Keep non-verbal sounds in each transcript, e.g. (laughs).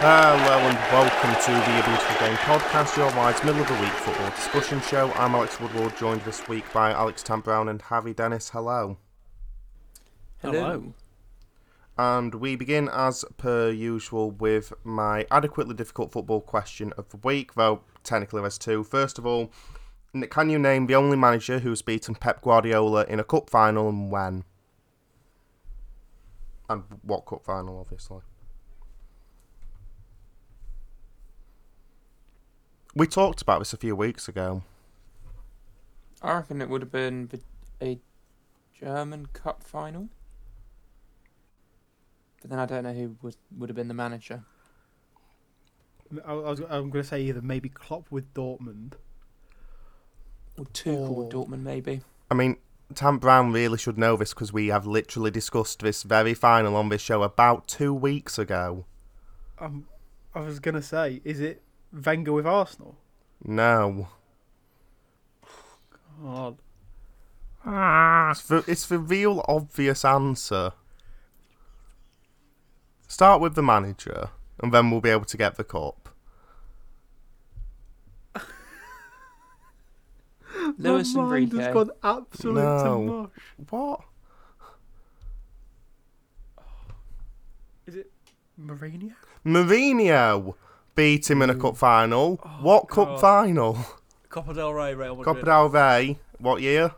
Hello and welcome to the A Beautiful Game podcast, your wide's middle of the week football discussion show. I'm Alex Woodward, joined this week by Alex Tant Brown and Harry Dennis. Hello. Hello. And we begin as per usual with my adequately difficult football question of the week, though technically there's two. First of all, can you name the only manager who's beaten Pep Guardiola in a cup final and when? And what cup final, obviously. We talked about this a few weeks ago. I reckon it would have been a German Cup final. But then I don't know who would would have been the manager. I, I was, I'm going to say either maybe Klopp with Dortmund. Or Tuchel or Dortmund, maybe. I mean, Tam Brown really should know this because we have literally discussed this very final on this show about two weeks ago. Um, I was going to say, is it Wenger with Arsenal? No. God. Ah. It's the, it's the real obvious answer. Start with the manager, and then we'll be able to get the cup. (laughs) Lewis My mind has gone absolute No. to mush. What? Is it Mourinho? Mourinho beat him in a cup final. Oh, what cup final? Copa del Rey, Real Madrid. Copa del Rey. What year?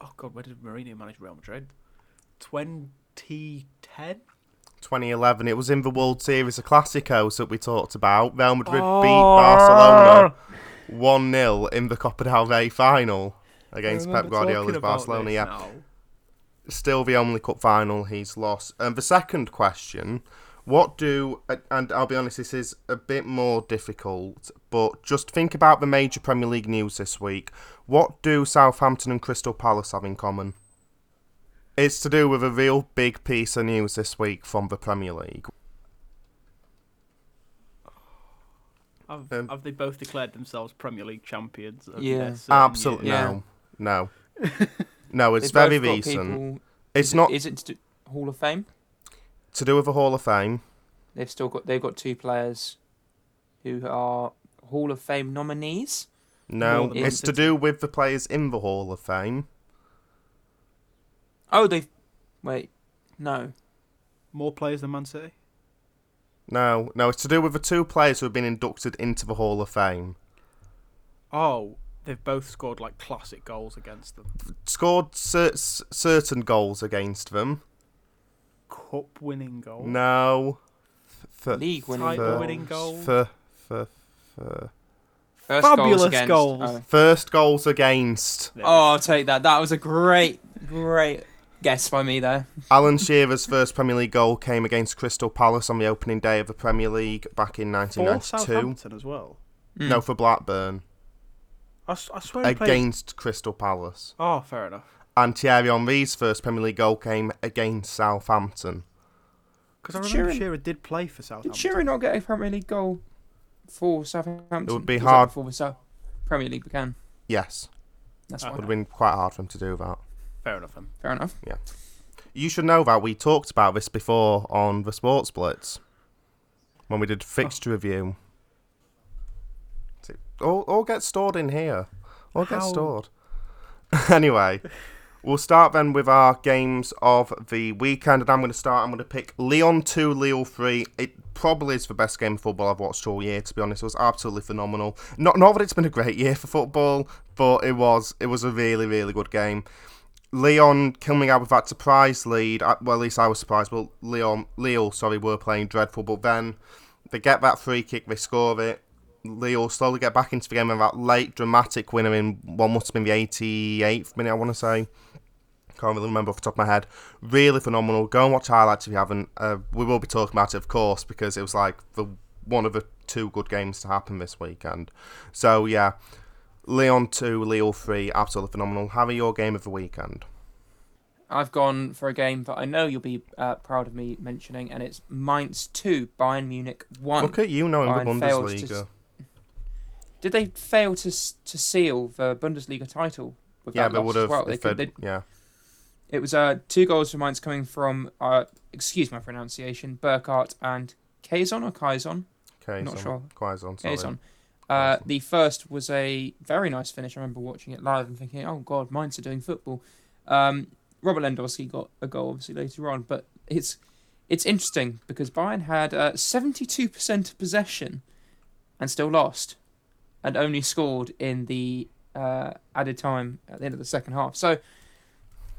Oh God, where did Mourinho manage Real Madrid? 2010. 2011. It was in the World Series of Classicos that we talked about. Real Madrid beat Oh. Barcelona 1 0 in the Copa del Rey final against Pep Guardiola's Barcelona. Yeah, now. still the only cup final he's lost. And the second question what do, and I'll be honest, this is a bit more difficult, but just think about the major Premier League news this week. What do Southampton and Crystal Palace have in common? It's to do with a real big piece of news this week from the Premier League. Have, Um, have they both declared themselves Premier League champions? of Yeah. their certain Absolutely? Yeah. no, no, (laughs) no. It's They've very recent. people- It's is not It, is it Hall of Fame? To do with the Hall of Fame. They've still got. They've got two players who are Hall of Fame nominees. No, More it's Man to do with the players in the Hall of Fame. Oh, they. Wait. No. More players than Man City? No, no, it's to do with the two players who have been inducted into the Hall of Fame. Oh, they've both scored like classic goals against them. Scored cer- certain goals against them. Cup winning goal. No. F- League winning Title goals. winning goal. f- f- f- First Fabulous against. goals. oh. first goals against. Oh, I'll take that. That was a great, great guess by me there. Alan Shearer's first Premier League goal came against Crystal Palace on the opening day of the Premier League back in For 1992. Southampton as well. Mm. No, for Blackburn. I, s- I swear he played. Against Crystal Palace. Oh, fair enough. And Thierry Henry's first Premier League goal came against Southampton. Because I Did remember Shearer- Shearer did play for Southampton. Did Southampton. Shearer not get a Premier League goal for Southampton? It would be Was that hard- before the South Premier League began. Yes, That's Ah. why. would have been quite hard for him to do that. Fair enough then. Fair enough. Yeah. You should know that we talked about this before on the Sports Blitz when we did fixture review. See, All, all get stored in here. All get How- stored. (laughs) anyway, we'll start then with our games of the weekend, and I'm going to start. I'm going to pick Lyon 2, Lille 3. It probably is the best game of football I've watched all year. To be honest, it was absolutely phenomenal. Not not that it's been a great year for football, but it was it was a really really good game. Lyon coming out with that surprise lead. Well, at least I was surprised. Well, Lyon, Lille, sorry, were playing dreadful, but then they get that free kick, they score it. Lille slowly get back into the game, and that late dramatic winner in what must have been the 88th minute, I want to say. Can't really remember off the top of my head. Really phenomenal. Go and watch highlights if you haven't. Uh, we will be talking about it, of course, because it was like the one of the two good games to happen this weekend. So yeah, Lyon 2, Leo 3, absolutely phenomenal. Harry, your game of the weekend. I've gone for a game that I know you'll be uh, proud of me mentioning, and it's Mainz 2, Bayern Munich 1. Look at you knowing the Bayern to Bundesliga. Did they fail to to seal the Bundesliga title? With Yeah, that they would have. Well? They could, yeah. It was uh, two goals for Mainz coming from, uh, excuse my pronunciation, Burkardt and Kazon or Kaizon? Not sure. Quaison, sorry. Kazon. Uh, the first was a very nice finish. I remember watching it live and thinking, oh, God, Mainz are doing football. Um, Robert Lewandowski got a goal, obviously, later on. But it's it's interesting because Bayern had uh, 72% of possession and still lost and only scored in the uh, added time at the end of the second half. So,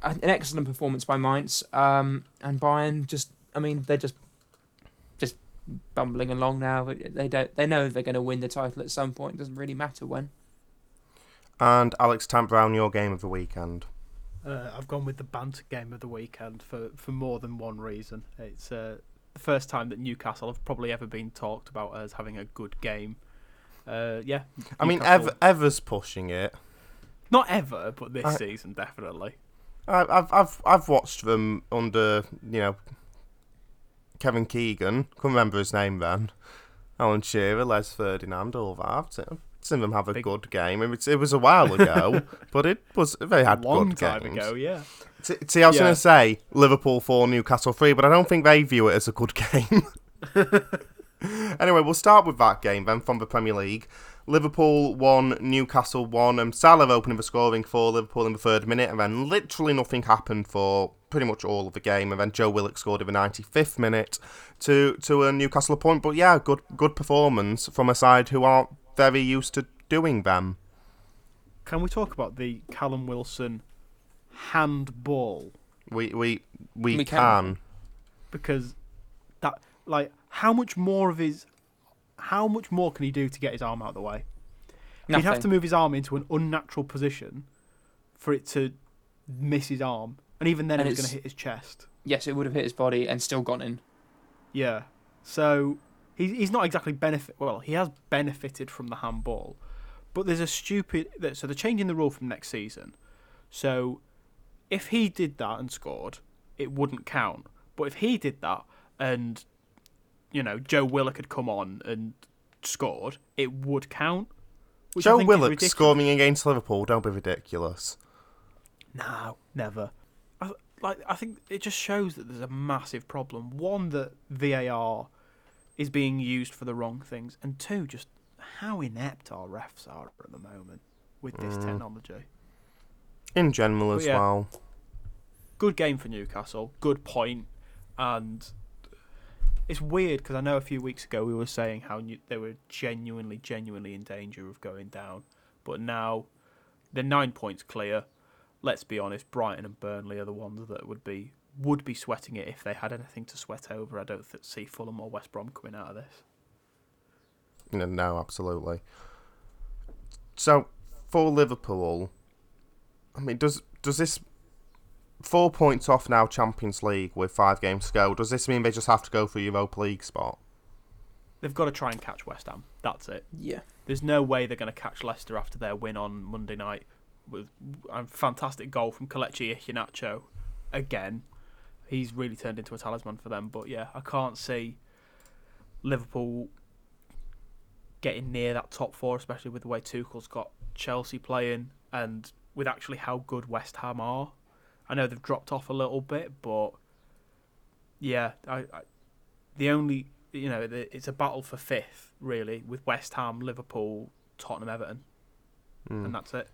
an excellent performance by Mainz. Um, and Bayern just, I mean, they're just just bumbling along now. They don't. They know they're going to win the title at some point. It doesn't really matter when. And Alex Tant Brown, your game of the weekend. Uh, I've gone with the banter game of the weekend for, for more than one reason. It's uh, the first time that Newcastle have probably ever been talked about as having a good game. Uh, yeah. I mean, Newcastle- Ev- Ever's pushing it. not ever, but this I- season definitely. I- I've I've I've watched them under you know Kevin Keegan. Couldn't remember his name then. Alan Shearer, Les Ferdinand, all that. I've seen- seen them have a Big- good game. It was, it was a while ago, (laughs) but it was they had Long good time games. ago, yeah. See, see, I was Yeah. going to say Liverpool four, Newcastle three, but I don't think they view it as a good (laughs) game. (laughs) (laughs) anyway, we'll start with that game then from the Premier League. Liverpool won, Newcastle won, and Salah opening the scoring for Liverpool in the third minute, and then literally nothing happened for pretty much all of the game, and then Joe Willock scored in the 95th minute to to a Newcastle point. But yeah, good good performance from a side who aren't very used to doing them. Can we talk about the Callum Wilson handball? We we we, We can. can. Because that, like, how much more of his, how much more can he do to get his arm out of the way? He'd have to move his arm into an unnatural position for it to miss his arm, and even then And it was going to hit his chest. Yes, it would have hit his body and still gone in. Yeah. So he's he's not exactly benefit. Well, he has benefited from the handball, but there's a stupid. So they're changing the rule from next season. So if he did that and scored, it wouldn't count. But if he did that and you know Joe Willock had come on and scored, it would count. Joe Willock scoring against Liverpool, don't be ridiculous. No, never. I, like I think it just shows that there's a massive problem. One that VAR is being used for the wrong things, and two, just how inept our refs are at the moment with this Mm. technology. In general But as yeah. well. Good game for Newcastle. Good point, and it's weird because I know a few weeks ago we were saying how new, they were genuinely, genuinely in danger of going down, but now they're nine points clear. Let's be honest, Brighton and Burnley are the ones that would be would be sweating it if they had anything to sweat over. I don't th- see Fulham or West Brom coming out of this. No, no, absolutely. So for Liverpool, I mean, does does this four points off now Champions League with five games to go? Does this mean they just have to go for Europa League spot? They've got to try and catch West Ham. That's it. Yeah. There's no way they're going to catch Leicester after their win on Monday night with a fantastic goal from Kelechi Iheanacho. Again, he's really turned into a talisman for them. But yeah, I can't see Liverpool getting near that top four, especially with the way Tuchel's got Chelsea playing and with actually how good West Ham are. I know they've dropped off a little bit, but yeah, I, I the only you know the, it's a battle for fifth really with West Ham, Liverpool, Tottenham, Everton, Hmm. and that's it.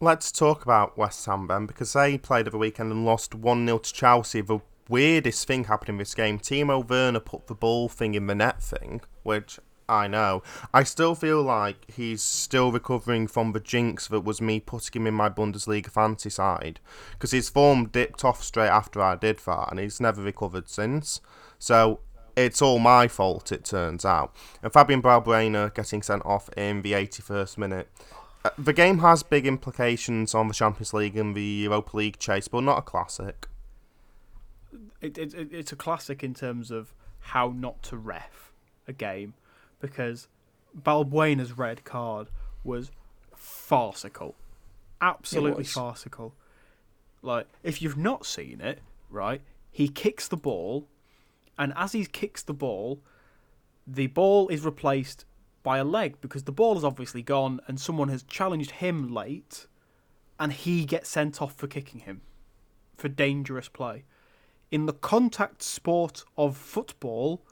Let's talk about West Ham then, because they played over the weekend and lost 1 0 to Chelsea. The weirdest thing happened in this game Timo Werner put the ball thing in the net thing, which I know. I still feel like he's still recovering from the jinx that was me putting him in my Bundesliga fantasy side, because his form dipped off straight after I did that, and he's never recovered since. So it's all my fault, it turns out. And Fabian Balbuena getting sent off in the 81st minute. Uh, The game has big implications on the Champions League and the Europa League chase, but not a classic. It, it, it it's a classic in terms of how not to ref a game because Balbuena's red card was farcical, absolutely farcical. Like if you've not seen it, right? He kicks the ball, and as he kicks the ball, the ball is replaced by a leg because the ball is obviously gone, and someone has challenged him late, and he gets sent off for kicking him. for dangerous play. In the contact sport of football,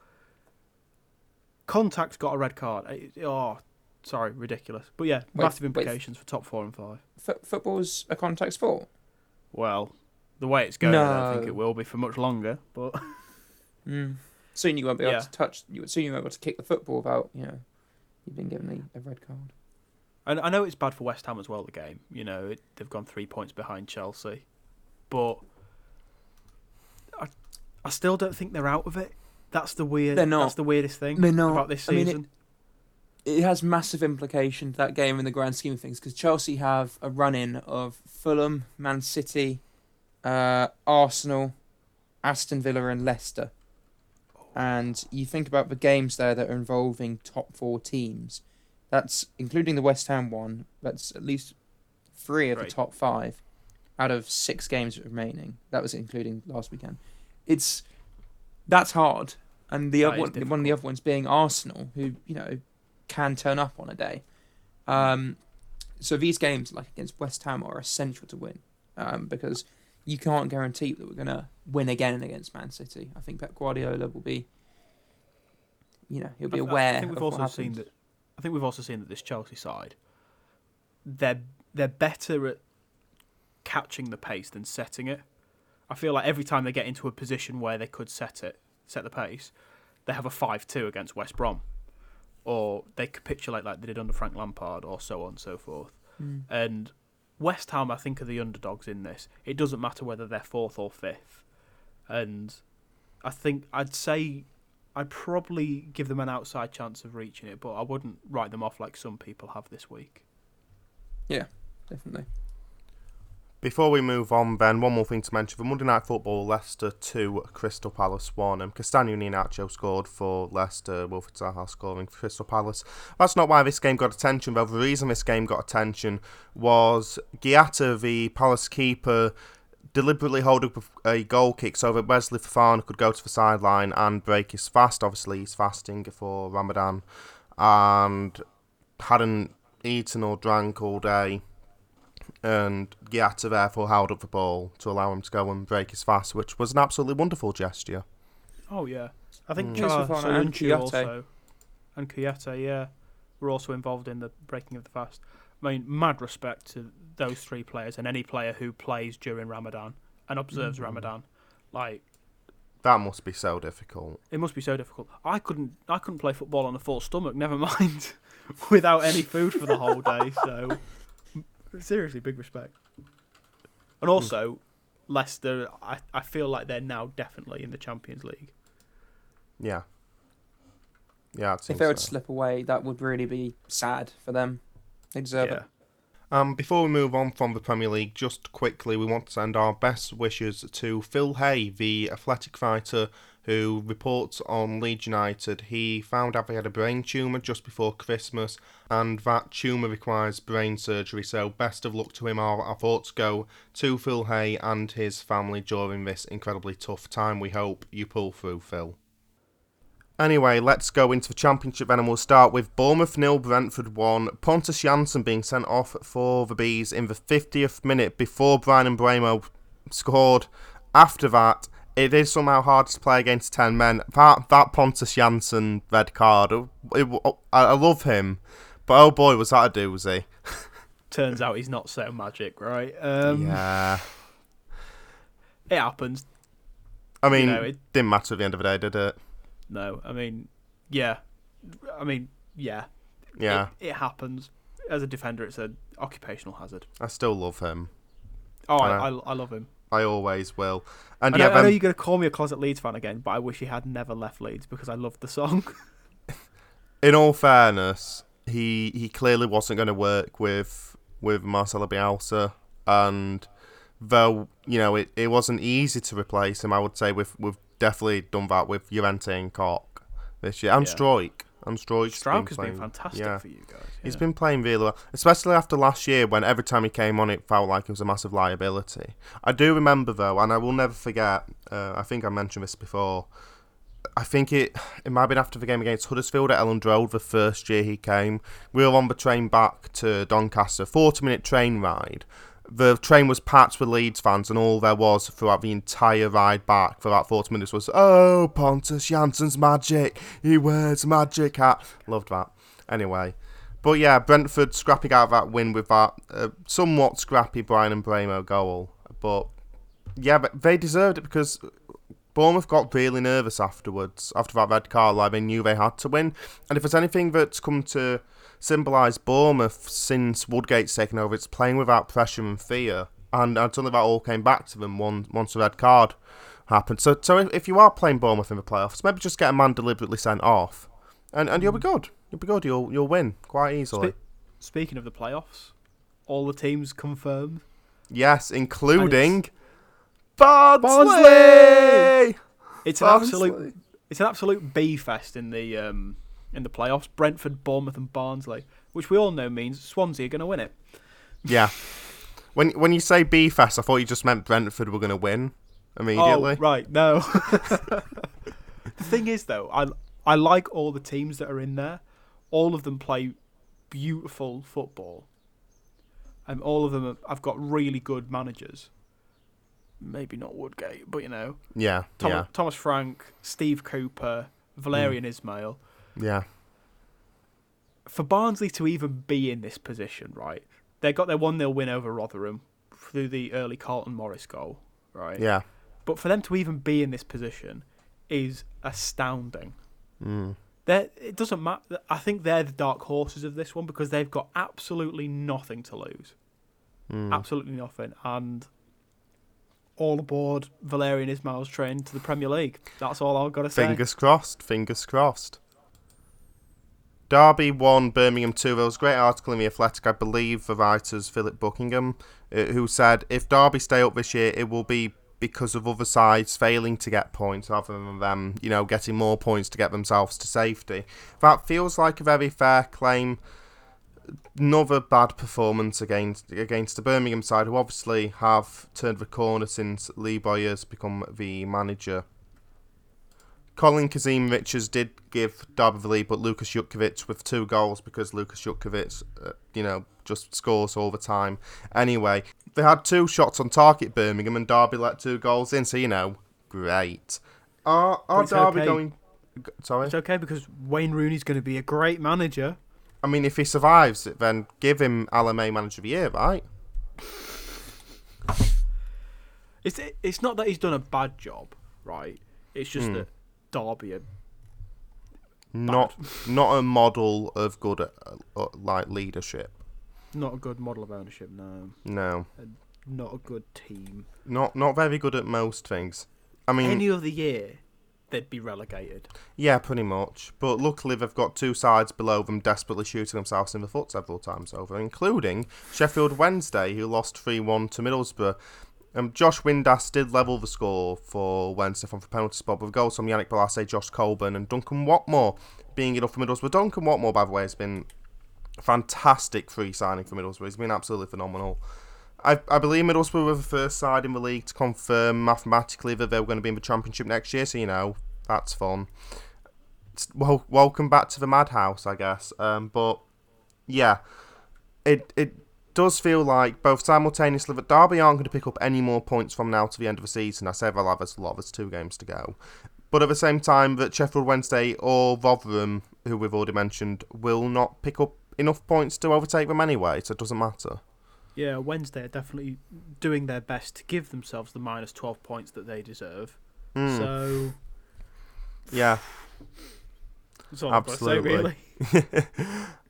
contact got a red card. It- oh, sorry, ridiculous. But yeah, Wait, massive wait. implications for top four and five. F- football's a contact sport. Well, the way it's going, I don't think it will be for much longer. But (laughs) Mm. Soon you won't be able Yeah. to touch. You soon you won't be able to kick the football without you know you've been given a, a red card. And I know it's bad for West Ham as well. The game, you know, it, they've gone three points behind Chelsea, but I, I still don't think they're out of it. That's the weird. They're not. That's the weirdest thing They're not. about this I mean, it- season. it has massive implication that game in the grand scheme of things because Chelsea have a run in of Fulham, Man City, uh, Arsenal, Aston Villa, and Leicester. And you think about the games there that are involving top four teams. That's including the West Ham one. That's at least three of Right. the top five out of six games remaining. That was including last weekend. It's that's hard. And the That other one, one of the other ones being Arsenal, who you know can turn up on a day. Um, so these games, like against West Ham, are essential to win um, because you can't guarantee that we're going to win again against Man City. I think Pep Guardiola will be, you know, he'll be I- I aware. think we've also seen that. I think we've also seen that this Chelsea side, they're they're better at catching the pace than setting it. I feel like every time they get into a position where they could set it, set the pace, they have a five-two against West Brom, or they capitulate like they did under Frank Lampard, or so on and so forth. Mm. And West Ham, I think, are the underdogs in this. It doesn't matter whether they're fourth or fifth. And I think I'd say I'd probably give them an outside chance of reaching it, but I wouldn't write them off like some people have this week. Yeah, definitely. Before we move on, Ben, one more thing to mention. For Monday Night Football, Leicester 2, Crystal Palace 1. Um, Castagne and Iheanacho scored for Leicester, Wilfred Zaha scoring for Crystal Palace. That's not why this game got attention, though. The reason this game got attention was Guaita, the Palace keeper, deliberately holding up a goal kick so that Wesley Fofana could go to the sideline and break his fast. Obviously, he's fasting for Ramadan and hadn't eaten or drank all day and Guaita therefore held up the ball to allow him to go and break his fast, which was an absolutely wonderful gesture. Oh yeah, I think Mm. Char Yes, Fofana and Soyuncu also and Kouyaté, yeah, were also involved in the breaking of the fast. I mean, mad respect to those three players and any player who plays during Ramadan and observes Mhm. Ramadan. Like That must be so difficult. it must be so difficult. I couldn't I couldn't play football on a full stomach, never (laughs) mind without any food for the whole day. So seriously, big respect. And also, Leicester, I, I feel like they're now definitely in the Champions League. Yeah. Yeah, it If seems they were to so. slip away, that would really be sad for them. They deserve yeah. it. Um, before we move on from the Premier League, just quickly, we want to send our best wishes to Phil Hay, the athletic fighter who reports on Leeds United. He found out he had a brain tumour just before Christmas, and that tumour requires brain surgery. So, best of luck to him. Our, our thoughts go to Phil Hay and his family during this incredibly tough time. We hope you pull through, Phil. Anyway, let's go into the championship then, and we'll start with Bournemouth nil, Brentford one. Pontus Jansson being sent off for the bees in the 50th minute before Bryan Mbeumo scored. After that, it is somehow hard to play against ten men. That that Pontus Jansson red card, it, it- I, I love him, but oh boy, was that a doozy! (laughs) Turns out he's not so magic, right? Um, yeah, It happens. I mean, know, it- didn't matter at the end of the day, did it? No, I mean, yeah. I mean, yeah. Yeah, It, it happens. As a defender, it's an occupational hazard. I still love him. Oh, I, I I, I love him. I always will. And I, yeah, know, I know then- you're going to call me a closet Leeds fan again, but I wish he had never left Leeds because I loved the song. (laughs) in all fairness, he he clearly wasn't going to work with with Marcelo Bielsa, and though you know it, it wasn't easy to replace him, I would say we've we've definitely done that with Llorente and Koch this year, and Yeah. Struijk. And Struijk's Struijk has been playing- fantastic yeah. for you guys. He's been playing really well, especially after last year when every time he came on, it felt like he was a massive liability. I do remember though, and I will never forget. Uh, I think I mentioned this before. I think it it might have been after the game against Huddersfield at Elland Road the first year he came. We were on the train back to Doncaster, forty minute train ride, the train was packed with Leeds fans, and all there was throughout the entire ride back for about 40 minutes was, Oh, Pontus Jansson's magic. He wears magic hat. Loved that. Anyway. But yeah, Brentford scrapping out that win with that uh, somewhat scrappy Bryan Mbeumo goal. But yeah, but they deserved it because Bournemouth got really nervous afterwards, after that red card. Like they knew they had to win. And if there's anything that's come to symbolise Bournemouth since Woodgate's taken over, it's playing without pressure and fear. And I don't think that all came back to them once, once the red card happened. So, so if, you are playing Bournemouth in the playoffs, maybe just get a man deliberately sent off, and, and you'll be good. You'll be good. You'll you'll win quite easily. Spe- Speaking of the playoffs, all the teams confirmed. yes, including Barnsley. Barnsley! It's an Barnsley. absolute it's an absolute B fest in the um, in the playoffs. Brentford, Bournemouth, and Barnsley, which we all know means Swansea are going to win it. Yeah. When when you say B Fest, I thought you just meant Brentford were going to win immediately. Oh, right, no. (laughs) the thing is, though, I I like all the teams that are in there. All of them play beautiful football, and all of them have, have got really good managers. Maybe not Woodgate, but you know, Yeah, Tom, yeah, Thomas Frank, Steve Cooper, Valérien hmm. Ismail. Yeah, For Barnsley to even be in this position, right? They got their 1 0 win over Rotherham through the early Carlton Morris goal, right? yeah. But for them to even be in this position is astounding. Mm. They're, it doesn't matter. I think they're the dark horses of this one because they've got absolutely nothing to lose. Mm. Absolutely nothing. And all aboard Valérien Ismaël's train to the Premier League. That's all I've got to say. Fingers crossed. Fingers crossed. Derby won Birmingham 2. There was a great article in The Athletic, I believe, the writer's Philip Buckingham, uh, who said if Derby stay up this year, it will be because of other sides failing to get points rather than them, you know, getting more points to get themselves to safety. That feels like a very fair claim. Another bad performance against against the Birmingham side, who obviously have turned the corner since Lee Bowyer's become the manager. Colin Kazim Richards did give Derby the lead, but Lukas Jutkiewicz with two goals because Lukas Jutkiewicz, uh, you know, just scores all the time. Anyway, they had two shots on target, Birmingham, and Derby let two goals in, so, you know, great. Are, are Derby okay. going. Sorry? It's okay because Wayne Rooney's going to be a great manager. I mean, if he survives it, then give him LMA Manager of the Year, right? It's it's not that he's done a bad job, right? It's just Hmm. that Derby are Not (laughs) not a model of good, uh, uh, like, leadership. not a good model of ownership. No, No. not a good team. Not not very good at most things. I mean, Any other year, they'd be relegated. Yeah, pretty much. But luckily, they've got two sides below them desperately shooting themselves in the foot several times over, including Sheffield Wednesday, who lost 3 1 to Middlesbrough. Um, Josh Windass did level the score for Wednesday from the penalty spot with goals from Yannick Bolasie, Josh Coburn, and Duncan Watmore being up for Middlesbrough. Duncan Watmore, by the way, has been fantastic free signing for Middlesbrough. He's been absolutely phenomenal. I, I believe Middlesbrough were the first side in the league to confirm mathematically that they were going to be in the Championship next year, so you know, that's fun. Well, welcome back to the madhouse, I guess. Um, but yeah, it it does feel like both simultaneously that Derby aren't going to pick up any more points from now to the end of the season. I say they'll have a lot, there's two games to go. But at the same time, that Sheffield Wednesday or Rotherham, who we've already mentioned, will not pick up enough points to overtake them anyway, so it doesn't matter. Yeah, Wednesday are definitely doing their best to give themselves the minus twelve points that they deserve. Hmm, So yeah. (sighs) that's all I've got to say, Absolutely. really. (laughs) (laughs)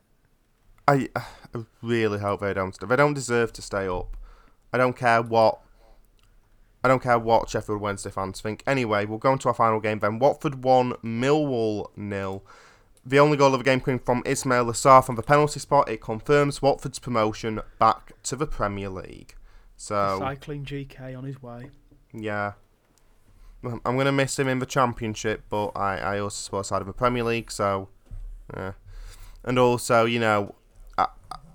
I, I really hope they don't. They don't deserve to stay up. I don't care what. I don't care what Sheffield Wednesday fans think. Anyway, we'll go into our final game then. Watford won, Millwall nil. The only goal of the game came from Ismaila Sarr from the penalty spot. It confirms Watford's promotion back to the Premier League. So Cycling GK on his way. yeah. I'm I'm gonna miss him in the championship, but I, I also support side of the Premier League, so yeah. And also, you know,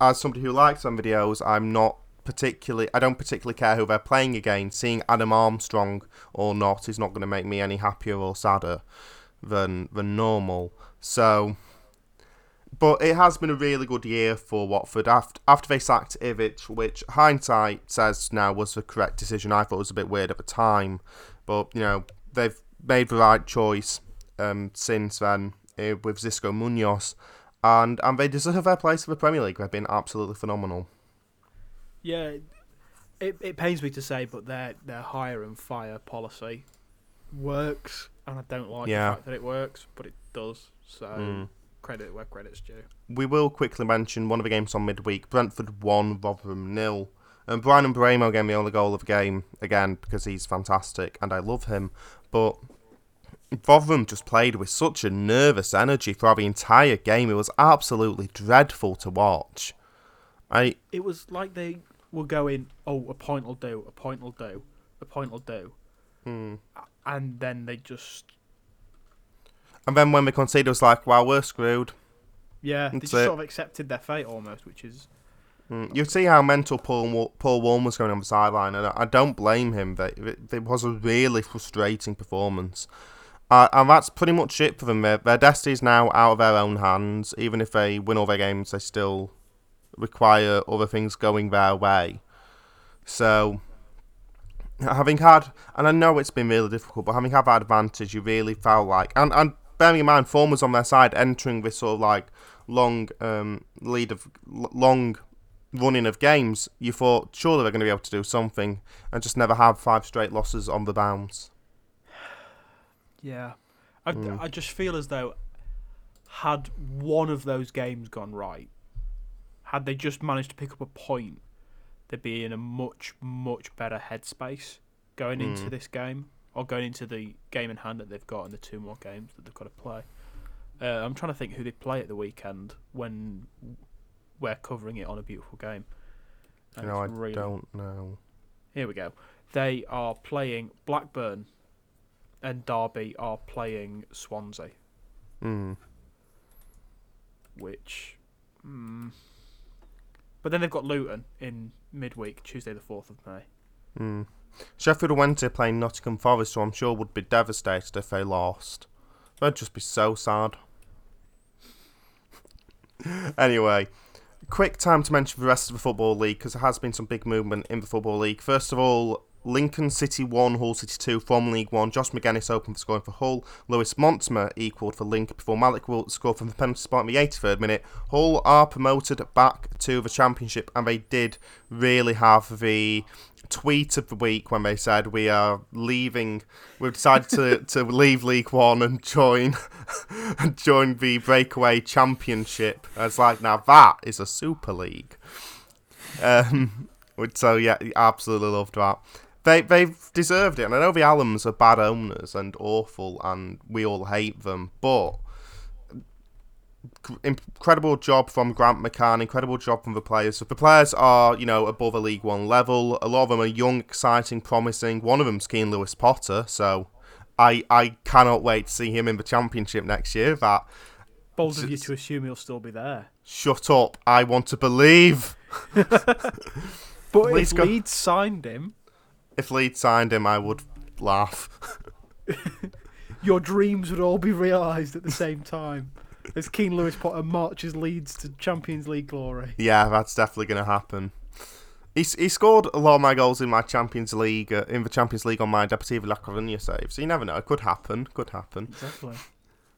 as somebody who likes some videos, I'm not particularly I don't particularly care who they're playing against. Seeing Adam Armstrong or not is not gonna make me any happier or sadder than than normal. So but it has been a really good year for Watford after after they sacked Ivic, which hindsight says now was the correct decision. I thought it was a bit weird at the time, but you know they've made the right choice um, since then uh, with Xisco Muñoz, and and they deserve their place in the Premier League. They've been absolutely phenomenal. Yeah, it it pains me to say, but their their hire and fire policy works, and I don't like Yeah. the fact that it works, but it does. So Mm. credit where credit's due. We will quickly mention one of the games on midweek. Brentford won, Rotherham nil. And Bryan Mbeumo gave me only goal of the game again because he's fantastic and I love him. But Rotherham just played with such a nervous energy throughout the entire game. It was absolutely dreadful to watch. I It was like they were going, "Oh, a point will do, a point will do, a point will do," hmm. and then they just and then when we conceded, it was like, "Wow, we're screwed." yeah, they just it. sort of accepted their fate almost, which is Mm, You see how mental Paul Paul Warne was going on the sideline, and I I don't blame him. That it was a really frustrating performance, uh, and that's pretty much it for them. Their, their is now out of their own hands. Even if they win all their games, they still require other things going their way. So, having had, and I know it's been really difficult, but having had that advantage, you really felt like, and and bearing in mind, form was on their side, entering this sort of like long um, lead of long running of games, you thought surely they're going to be able to do something and just never have five straight losses on the bounce. Yeah. I Mm. I just feel as though had one of those games gone right, had they just managed to pick up a point, they'd be in a much much better headspace going into Mm. this game or going into the game in hand that they've got and the two more games that they've got to play. Uh, I'm trying to think who they play at the weekend when we're covering it on a beautiful game. And know, I really- don't know. Here we go. They are playing Blackburn, and Derby are playing Swansea, Mm. which. Mm, but then they've got Luton in midweek, Tuesday the fourth of May. Mm. Sheffield Wednesday playing Nottingham Forest, so I'm sure would be devastated if they lost. They'd just be so sad. (laughs) anyway, quick time to mention the rest of the Football League because there has been some big movement in the Football League. First of all, Lincoln City 1, Hull City 2 from League 1. Josh Magennis opened for scoring for Hull. Lewis Montsma equalled for Lincoln before Mallik Wilks scored from the penalty spot in the 83rd minute. Hull are promoted back to the Championship and they did really have the tweet of the week when they said we are leaving we've decided to, (laughs) to leave League One and join and join the breakaway championship. It's like now that is a super league. Um so yeah, absolutely loved that. They they've deserved it, and I know the Allams are bad owners and awful, and we all hate them. But incredible job from Grant McCann, incredible job from the players. So the players are you know above a League One level. A lot of them are young, exciting, promising. One of them's Keane Lewis Potter, so I I cannot wait to see him in the Championship next year. That Bold of you to assume he'll still be there. shut up, I want to believe. (laughs) But Leeds if go- Leeds signed him, If Leeds signed him, I would laugh. (laughs) your dreams would all be realised at the same time. As Keane Lewis Potter marches Leeds to Champions League glory. Yeah, that's definitely going to happen. He, he scored a lot of my goals in my Champions League uh, in the Champions League on my Deportivo La Coruña save, so you never know. It could happen. Could happen. Exactly.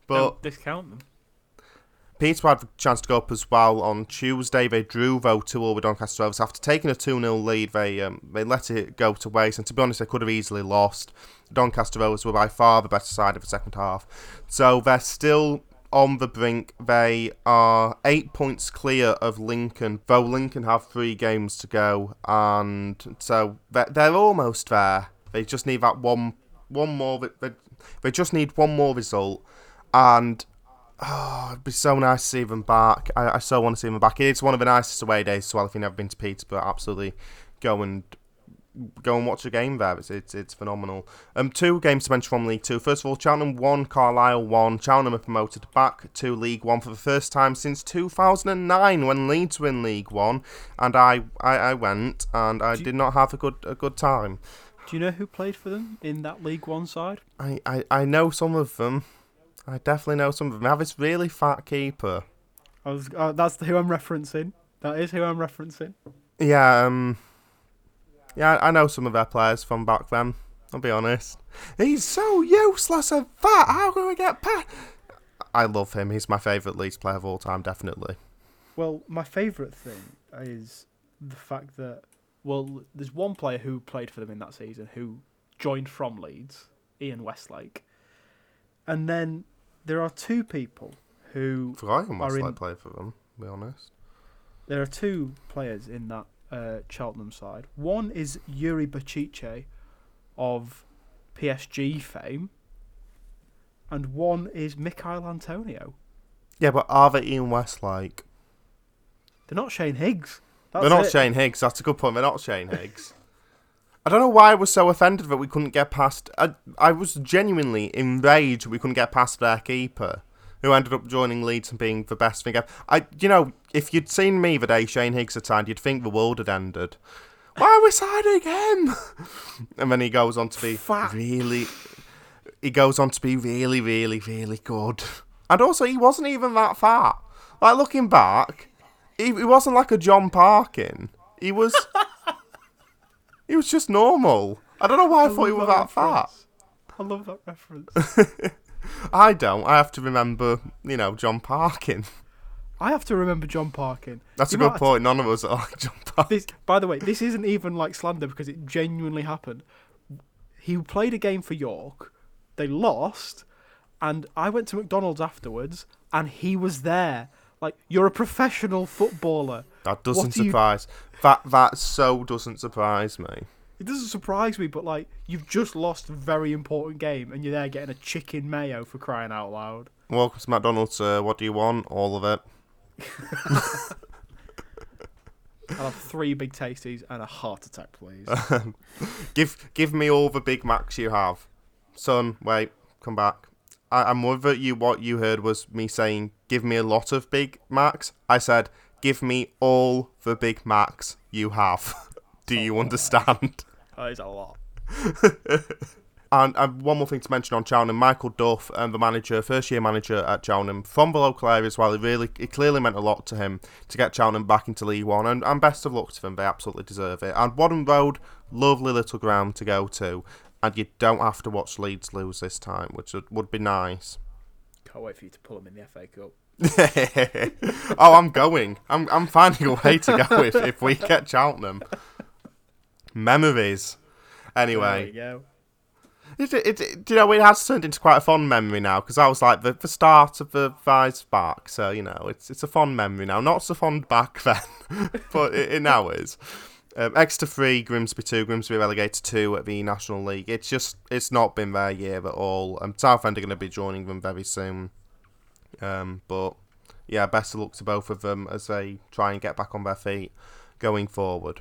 But Don't discount them. Peterborough had the chance to go up as well on Tuesday. They drew though two all with Doncaster Rovers after taking a two 0 lead. They um, they let it go to waste, and to be honest, they could have easily lost. Doncaster Rovers were by far the better side of the second half, so they're still on the brink. They are eight points clear of Lincoln, though Lincoln have three games to go, and so they're, they're almost there. They just need that one one more. They, they just need one more result, and Oh, it'd be so nice to see them back. I, I so want to see them back. It's one of the nicest away days as well. If you've never been to Peterborough, absolutely go and go and watch a game there. It's it's, it's phenomenal. Um, two games to mention from League Two. First of all, Cheltenham one, Carlisle one. Cheltenham are promoted back to League One for the first time since 2009 when Leeds were in League One, and I, I, I went and I did not have a good a good time. Do you know who played for them in that League One side? I, I, I know some of them. I definitely know some of them. They have this really fat keeper. I was. Uh, that's who I'm referencing. That is who I'm referencing. Yeah, um, yeah, I know some of their players from back then. I'll be honest. He's so useless and fat. How can we get past? I love him. He's my favourite Leeds player of all time, definitely. Well, my favourite thing is the fact that well, there's one player who played for them in that season who joined from Leeds, Ian Westlake, and then there are two people who Are was in- like play for them. To be honest. there are two players in that uh, Cheltenham side. One is Yuri Bacice of PSG fame, and one is Michail Antonio. Yeah, but are they Ian Westlake? They're not Shane Higgs. That's They're not it. Shane Higgs. That's a good point. They're not Shane Higgs. (laughs) I don't know why I was so offended that we couldn't get past. I, I was genuinely enraged we couldn't get past their keeper, who ended up joining Leeds and being the best thing ever. I, you know, if you'd seen me the day Shane Higgs had signed, you'd think the world had ended. Why are we signing him? (laughs) and then he goes on to be Fat. really. He goes on to be really, really, really good. And also, he wasn't even that fat. Like looking back, he, he wasn't like a John Parkin. He was. (laughs) he was just normal. I don't know why I, thought he was that fat. I love that reference. (laughs) I don't. I have to remember, you know, John Parkin. I have to remember John Parkin. That's You a good point. None of us are like John Parkin. This, by the way, this isn't even like slander because it genuinely happened. He played a game for York. They lost, and I went to McDonald's afterwards, and he was there. Like you're a professional footballer. That doesn't do you- surprise. That that so doesn't surprise me. It doesn't surprise me, but like you've just lost a very important game, and you're there getting a chicken mayo for crying out loud. Welcome to McDonald's. Uh, what do you want? All of it. (laughs) I'll have three big tasties and a heart attack, please. (laughs) Give give me all the Big Macs you have. Son, wait, come back. I, I'm with you what you heard was me saying give me a lot of Big Macs. I said give me all the Big Macs you have. (laughs) do you understand? that is a lot. (laughs) And, and one more thing to mention on Cheltenham, Michael Duff, um, the manager, first year manager at Cheltenham, from the local area as well. It really, it clearly meant a lot to him to get Cheltenham back into League One, and, and best of luck to them. They absolutely deserve it. And Whaddon Road, lovely little ground to go to, and you don't have to watch Leeds lose this time, which would, would be nice. Can't wait for you to pull them in the FA Cup. (laughs) oh, I'm going. I'm I'm finding a way to go if, if we get Cheltenham. Memories. Anyway, There we go. It, it, it, you know, it has turned into quite a fond memory now because I was like the, the start of the Vice back, so you know it's it's a fond memory now. Not so fond back (laughs) then, but it, it now is. Um, Exeter three, Grimsby two, Grimsby relegated two at the National League. It's just it's not been their year at all. Um, Southend are going to be joining them very soon. Um, but yeah, best of luck to both of them as they try and get back on their feet going forward.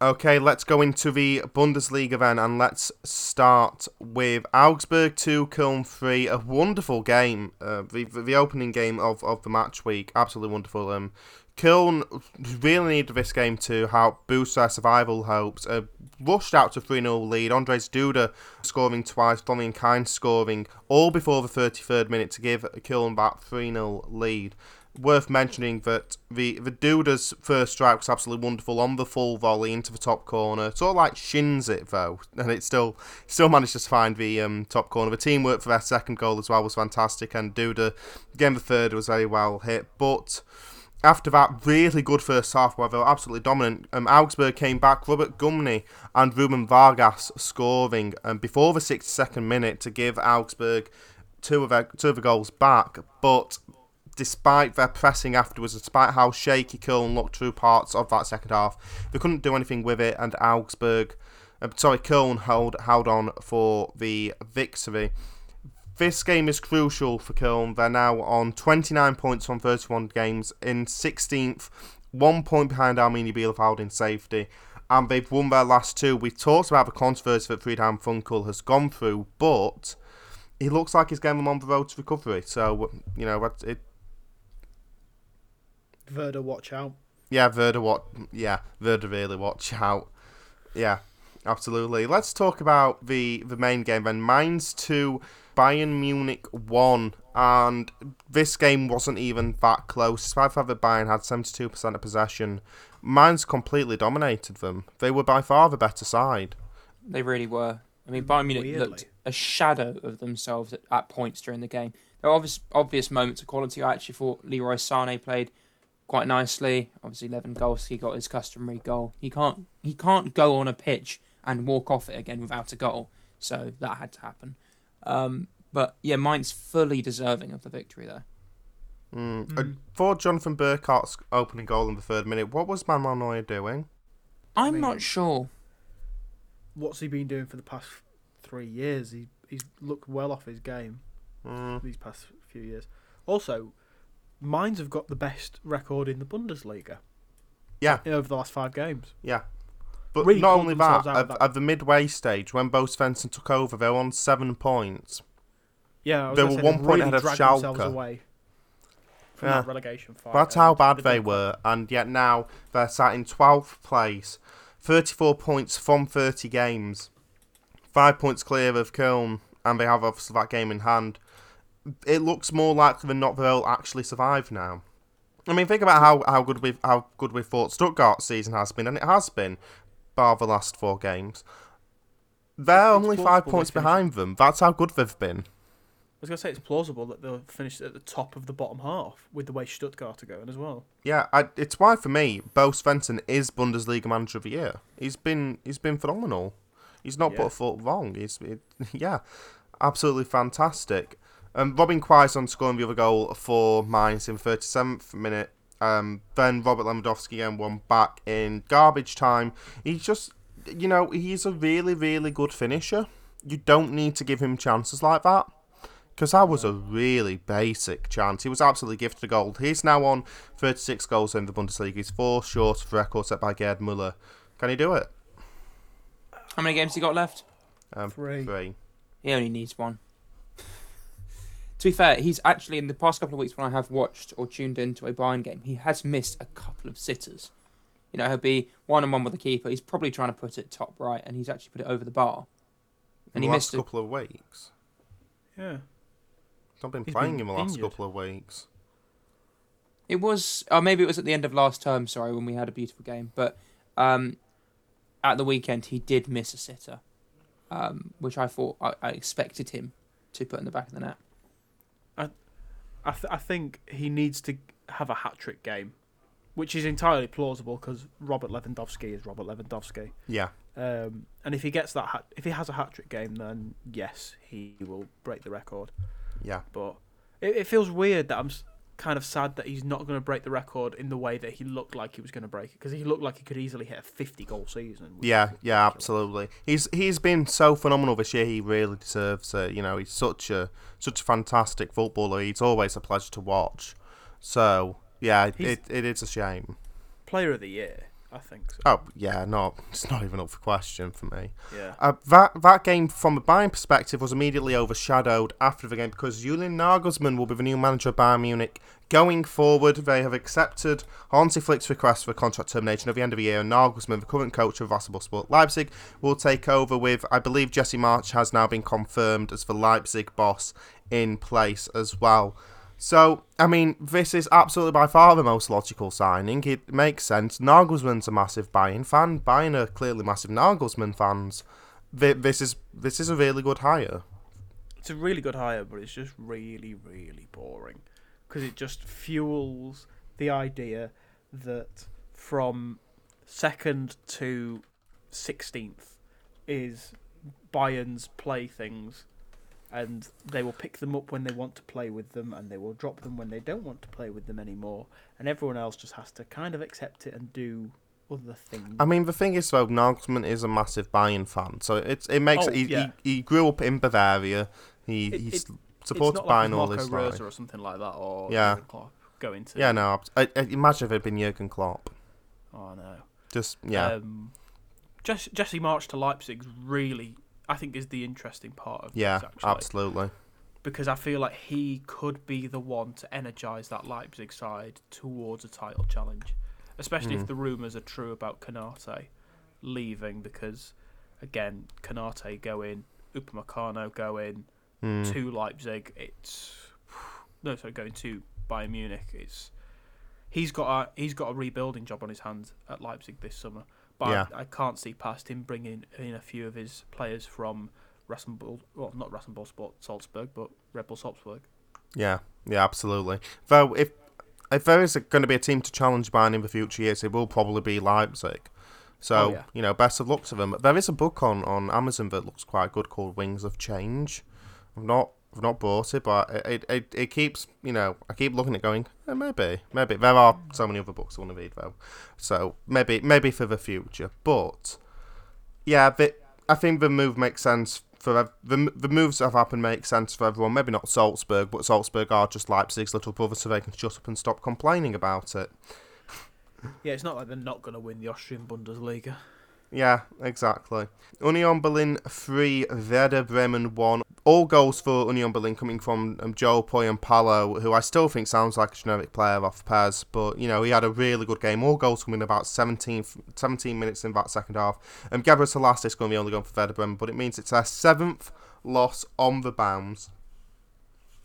Okay, let's go into the Bundesliga then, and let's start with Augsburg 2, Köln 3. A wonderful game, uh, the, the opening game of, of the match week. Absolutely wonderful. Um, Köln really needed this game to help boost their survival hopes. Uh, rushed out to 3 0 lead. Ondrej Duda scoring twice, Florian Kainz scoring, all before the 33rd minute to give Köln that 3 0 lead worth mentioning that the the Duda's first strike was absolutely wonderful on the full volley into the top corner. Sort of like shins it though, and it still still managed to find the um, top corner. The teamwork for their second goal as well was fantastic, and Duda again the third was very well hit, but. After that really good first half, where they were absolutely dominant, um, Augsburg came back. Robert Gumny and Ruben Vargas scoring um, before the 62nd minute to give Augsburg two of their, two of the goals back. But despite their pressing afterwards, despite how shaky Köln looked through parts of that second half, they couldn't do anything with it, and Augsburg, uh, sorry, Köln held held on for the victory. This game is crucial for Köln. They're now on 29 points from 31 games in 16th, one point behind Arminia Bielefeld in safety, and they've won their last two. We've talked about the controversy that Friedhelm Funkel has gone through, but he looks like he's getting them on the road to recovery. So, you know, it Werder, watch out. yeah, Werder, what? Yeah, Werder, really watch out. Yeah, absolutely. Let's talk about the the main game then. Mainz two, Bayern Munich won, and this game wasn't even that close. Despite the fact that Bayern had 72% of possession, Mainz completely dominated them. They were by far the better side. They really were. I mean, Bayern Munich Weirdly. looked a shadow of themselves at, at points during the game. There were obvious, obvious moments of quality. I actually thought Leroy Sane played quite nicely. Obviously, Lewandowski got his customary goal. He can't he can't go on a pitch and walk off it again without a goal. So that had to happen. Um, but yeah, Mainz fully deserving of the victory there. Mm. Mm. Uh, for Jonathan Burkardt's opening goal in the third minute, what was Manuel Neuer doing? I'm mean- not sure. What's he been doing for the past three years? He he's looked well off his game Mm. these past few years. Also, Mainz have got the best record in the Bundesliga. Yeah. over the last five games. Yeah. But Really not only that, at, that. at the midway stage, when Bo Svensson took over, they were on seven points. Yeah, They were say, one point really ahead of Schalke. away from Yeah. that relegation fight. That's how bad they've were, and yet now they're sat in 12th place, 34 points from 30 games, five points clear of Köln, and they have obviously that game in hand. It looks more likely than not they'll actually survive now. I mean, think about how, how good we how good we thought Stuttgart's season has been, and it has been, bar the last four games. They're It's only five points behind them. That's how good they've been. I was gonna say it's plausible that they'll finish at the top of the bottom half with the way Stuttgart are going as well. Yeah, I, it's why for me, Bo Svensson is Bundesliga Manager of the Year. He's been he's been phenomenal. He's not Yeah. put a foot wrong. He's it, (laughs) yeah, absolutely fantastic. Um, Robin Quaison scoring the other goal for Mainz in 37th minute. Um, then Robert Lewandowski and one back in garbage time. He's just, you know, he's a really really good finisher. You don't need to give him chances like that. Because that was a really basic chance. He was absolutely gifted a goal. He's now on 36 goals in the Bundesliga. He's four short of the record set by Gerd Muller. Can he do it? How many games he got left? Um, Three. Three. He only needs one. To be fair, he's actually in the past couple of weeks when I have watched or tuned into a Bayern game, he has missed a couple of sitters. You know, he'll be one on one with the keeper. He's probably trying to put it top right, and he's actually put it over the bar. And In he the missed last it. couple of weeks. Yeah. I've been He's playing been him the last injured. couple of weeks. It was, or maybe it was at the end of last term. Sorry, when we had a beautiful game, but um, at the weekend he did miss a sitter, um, which I thought I, I expected him to put in the back of the net. I, th- I think he needs to have a hat trick game, which is entirely plausible because Robert Lewandowski is Robert Lewandowski. Yeah. Um, and if he gets that, hat- if he has a hat trick game, then yes, he will break the record. Yeah. But it, it feels weird that I'm s- kind of sad that he's not going to break the record in the way that he looked like he was going to break it because he looked like he could easily hit a 50 goal season. Yeah, yeah, absolutely. He's he's been so phenomenal this year. He really deserves it. You know, he's such a such a fantastic footballer. He's always a pleasure to watch. So yeah, He's- it, it is a shame. Player of the year, I think so. Oh yeah, no, it's not even up for question for me. Yeah. Uh, that that game, from a Bayern perspective, was immediately overshadowed after the game because Julian Nagelsmann will be the new manager of Bayern Munich. Going forward, they have accepted Hansi Flick's request for contract termination at the end of the year, and Nagelsmann, the current coach of Wassersport Leipzig, will take over with, I believe, Jesse Marsch has now been confirmed as the Leipzig boss in place as well. So, I mean, this is absolutely by far the most logical signing. It makes sense. Nagelsmann's a massive Bayern fan. Bayern are clearly massive Nagelsmann fans. This is this is a really good hire. It's a really good hire, but it's just really, really boring because it just fuels the idea that from second to 16th is Bayern's playthings and they will pick them up when they want to play with them and they will drop them when they don't want to play with them anymore and everyone else just has to kind of accept it and do other things. I mean, the thing is, though, Nagelsmann is a massive Bayern fan, so it's it makes Oh, he, yeah. he he grew up in Bavaria. He It- he's it- supported it's not like all Marco his life. or something like that or Yeah. Going to Yeah, no, I, I, imagine if it had been Jurgen Klopp. Oh no. Just yeah, Um, Jesse Marsch to Leipzig's really, I think, is the interesting part of yeah, this, actually. absolutely. Because I feel like he could be the one to energise that Leipzig side towards a title challenge. Especially Mm. if the rumours are true about Konate leaving, because, again, Konate going, Upamecano going Mm. to Leipzig, it's. no, sorry, going to Bayern Munich. It's he's got a he's got a rebuilding job on his hands at Leipzig this summer. But Yeah. I, I can't see past him bringing in a few of his players from Rasenball, well, not Rasenball Sport Salzburg, but Red Bull Salzburg. Yeah, yeah, absolutely. Though if if there is going to be a team to challenge Bayern in the future years, it will probably be Leipzig. So Oh, yeah. you know, best of luck to them. There is a book on, on Amazon that looks quite good called Wings of Change. I've not I've not bought it, but it it, it, keeps you know I keep looking at going eh, maybe maybe there are so many other books I want to read though, so maybe maybe for the future. But yeah, the, I think the move makes sense for the the moves that have happened make sense for everyone. Maybe not Salzburg, but Salzburg are just Leipzig's little brother, so they can shut up and stop complaining about it. (laughs) Yeah, it's not like they're not going to win the Austrian Bundesliga. Yeah, exactly. Union Berlin 3, Werder Bremen 1. All goals for Union Berlin coming from um, Pohjanpalo, who I still think sounds like a generic player off PES, but, you know, he had a really good game. All goals coming about 17, 17 minutes in that second half. Um, Gabriel Salas is going to be only going for Werder Bremen, but it means it's their seventh loss on the bounce.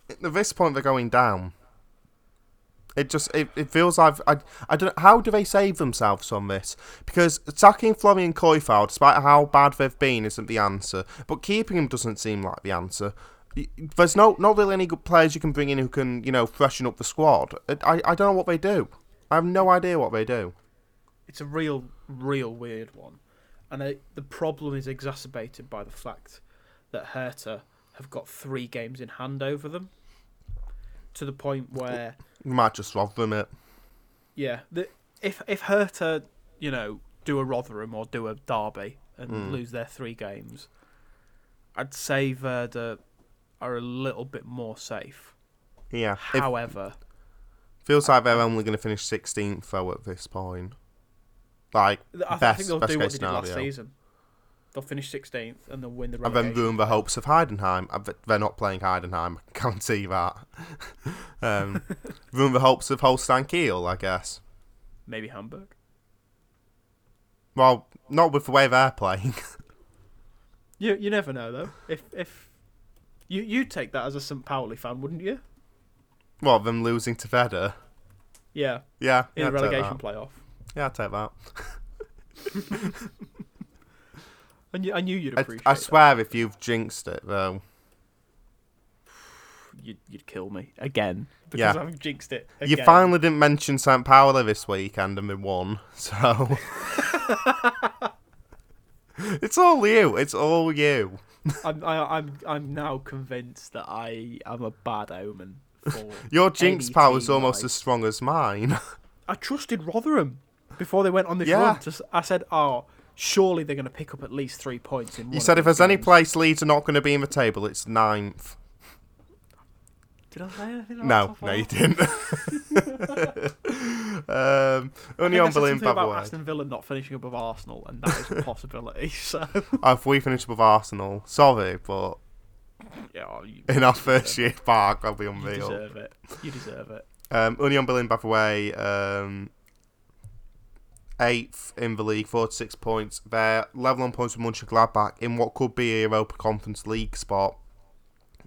At this point, they're going down. It just it, it feels like I I don't how do they save themselves from this? Because attacking Florian and Kohfeldt, despite how bad they've been, isn't the answer. But keeping him doesn't seem like the answer. There's no not really any good players you can bring in who can you know freshen up the squad. I I don't know what they do. I have no idea what they do. It's a real, real weird one, and uh, the problem is exacerbated by the fact that Hertha have got three games in hand over them, to the point where might just rob them it. yeah, the, if if Hertha you know do a Rotherham or do a Derby and Mm. lose their three games, I'd say Werder are a little bit more safe. Yeah. However, feels like they're only going to finish 16th though at this point. Like I, best think they'll best do what case they did last season. They'll finish 16th and they'll win the And then relegation. ruin the hopes of Heidenheim. They're not playing Heidenheim. I can guarantee that. (laughs) um, (laughs) ruin the hopes of Holstein Kiel, I guess. Maybe Hamburg. Well, not with the way they're playing. (laughs) You you never know though. If if you you'd take that as a St. Pauli fan, wouldn't you? well, them losing to Werder. Yeah, Yeah, in yeah, the relegation playoff. Yeah, I'd take that. I knew, I knew you'd I, appreciate. I that. swear, if you've jinxed it, though. (sighs) you'd, you'd kill me again because Yeah. I've jinxed it. You finally didn't mention St. Pauli this weekend and we won, (laughs) so. (laughs) it's all you. It's all you. I'm I, I'm I'm now convinced that I am a bad omen. (laughs) Your jinx power is almost I- as strong as mine. I trusted Rotherham before they went on this Yeah. run. To, s- I said, oh, surely they're going to pick up at least three points in. One You of said if these there's any place Leeds are not going to be in the table, it's ninth. Did I say anything? Like No, that? no, you didn't. (laughs) um, I only think on said Berlin, something by the about way. Aston Villa not finishing above Arsenal, and that is a (laughs) possibility. So If we finish above Arsenal, sorry, but yeah, oh, you, in our first deserve year back, I'll be it. you unreal. deserve it. You deserve it. Um, Union Berlin, by the way, um, eighth in the league, 46 points. They're level on points with Mönchengladbach in what could be a Europa Conference League spot.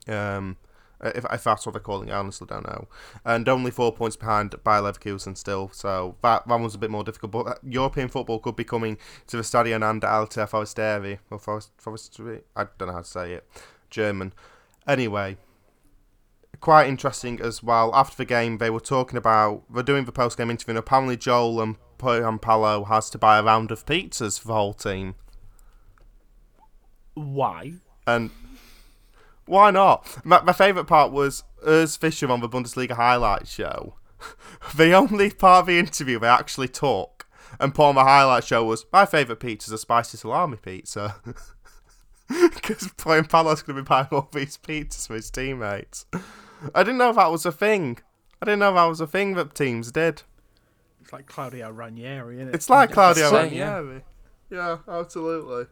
Um, if, if that's what they're calling it, I honestly don't know. And only four points behind by Leverkusen still, so that, that one's a bit more difficult. But European football could be coming to the Stadion and Alte Forestieri, or Forest, Forestieri, I don't know how to say it, German. Anyway, quite interesting as well. After the game, they were talking about they're doing the post game interview. And apparently, Joel and Palo has to buy a round of pizzas for the whole team, Why? and why not? My, my favourite part was Urs Fischer on the Bundesliga highlight show. (laughs) the only part of the interview they actually took and put on the highlight show was my favourite pizza is a spicy salami pizza. (laughs) Because Pohjanpalo's going to be buying all these pizzas for his teammates. I didn't know that was a thing. I didn't know that was a thing that teams did. It's like Claudio Ranieri, isn't it? It's like Claudio Ranieri. Yeah, absolutely.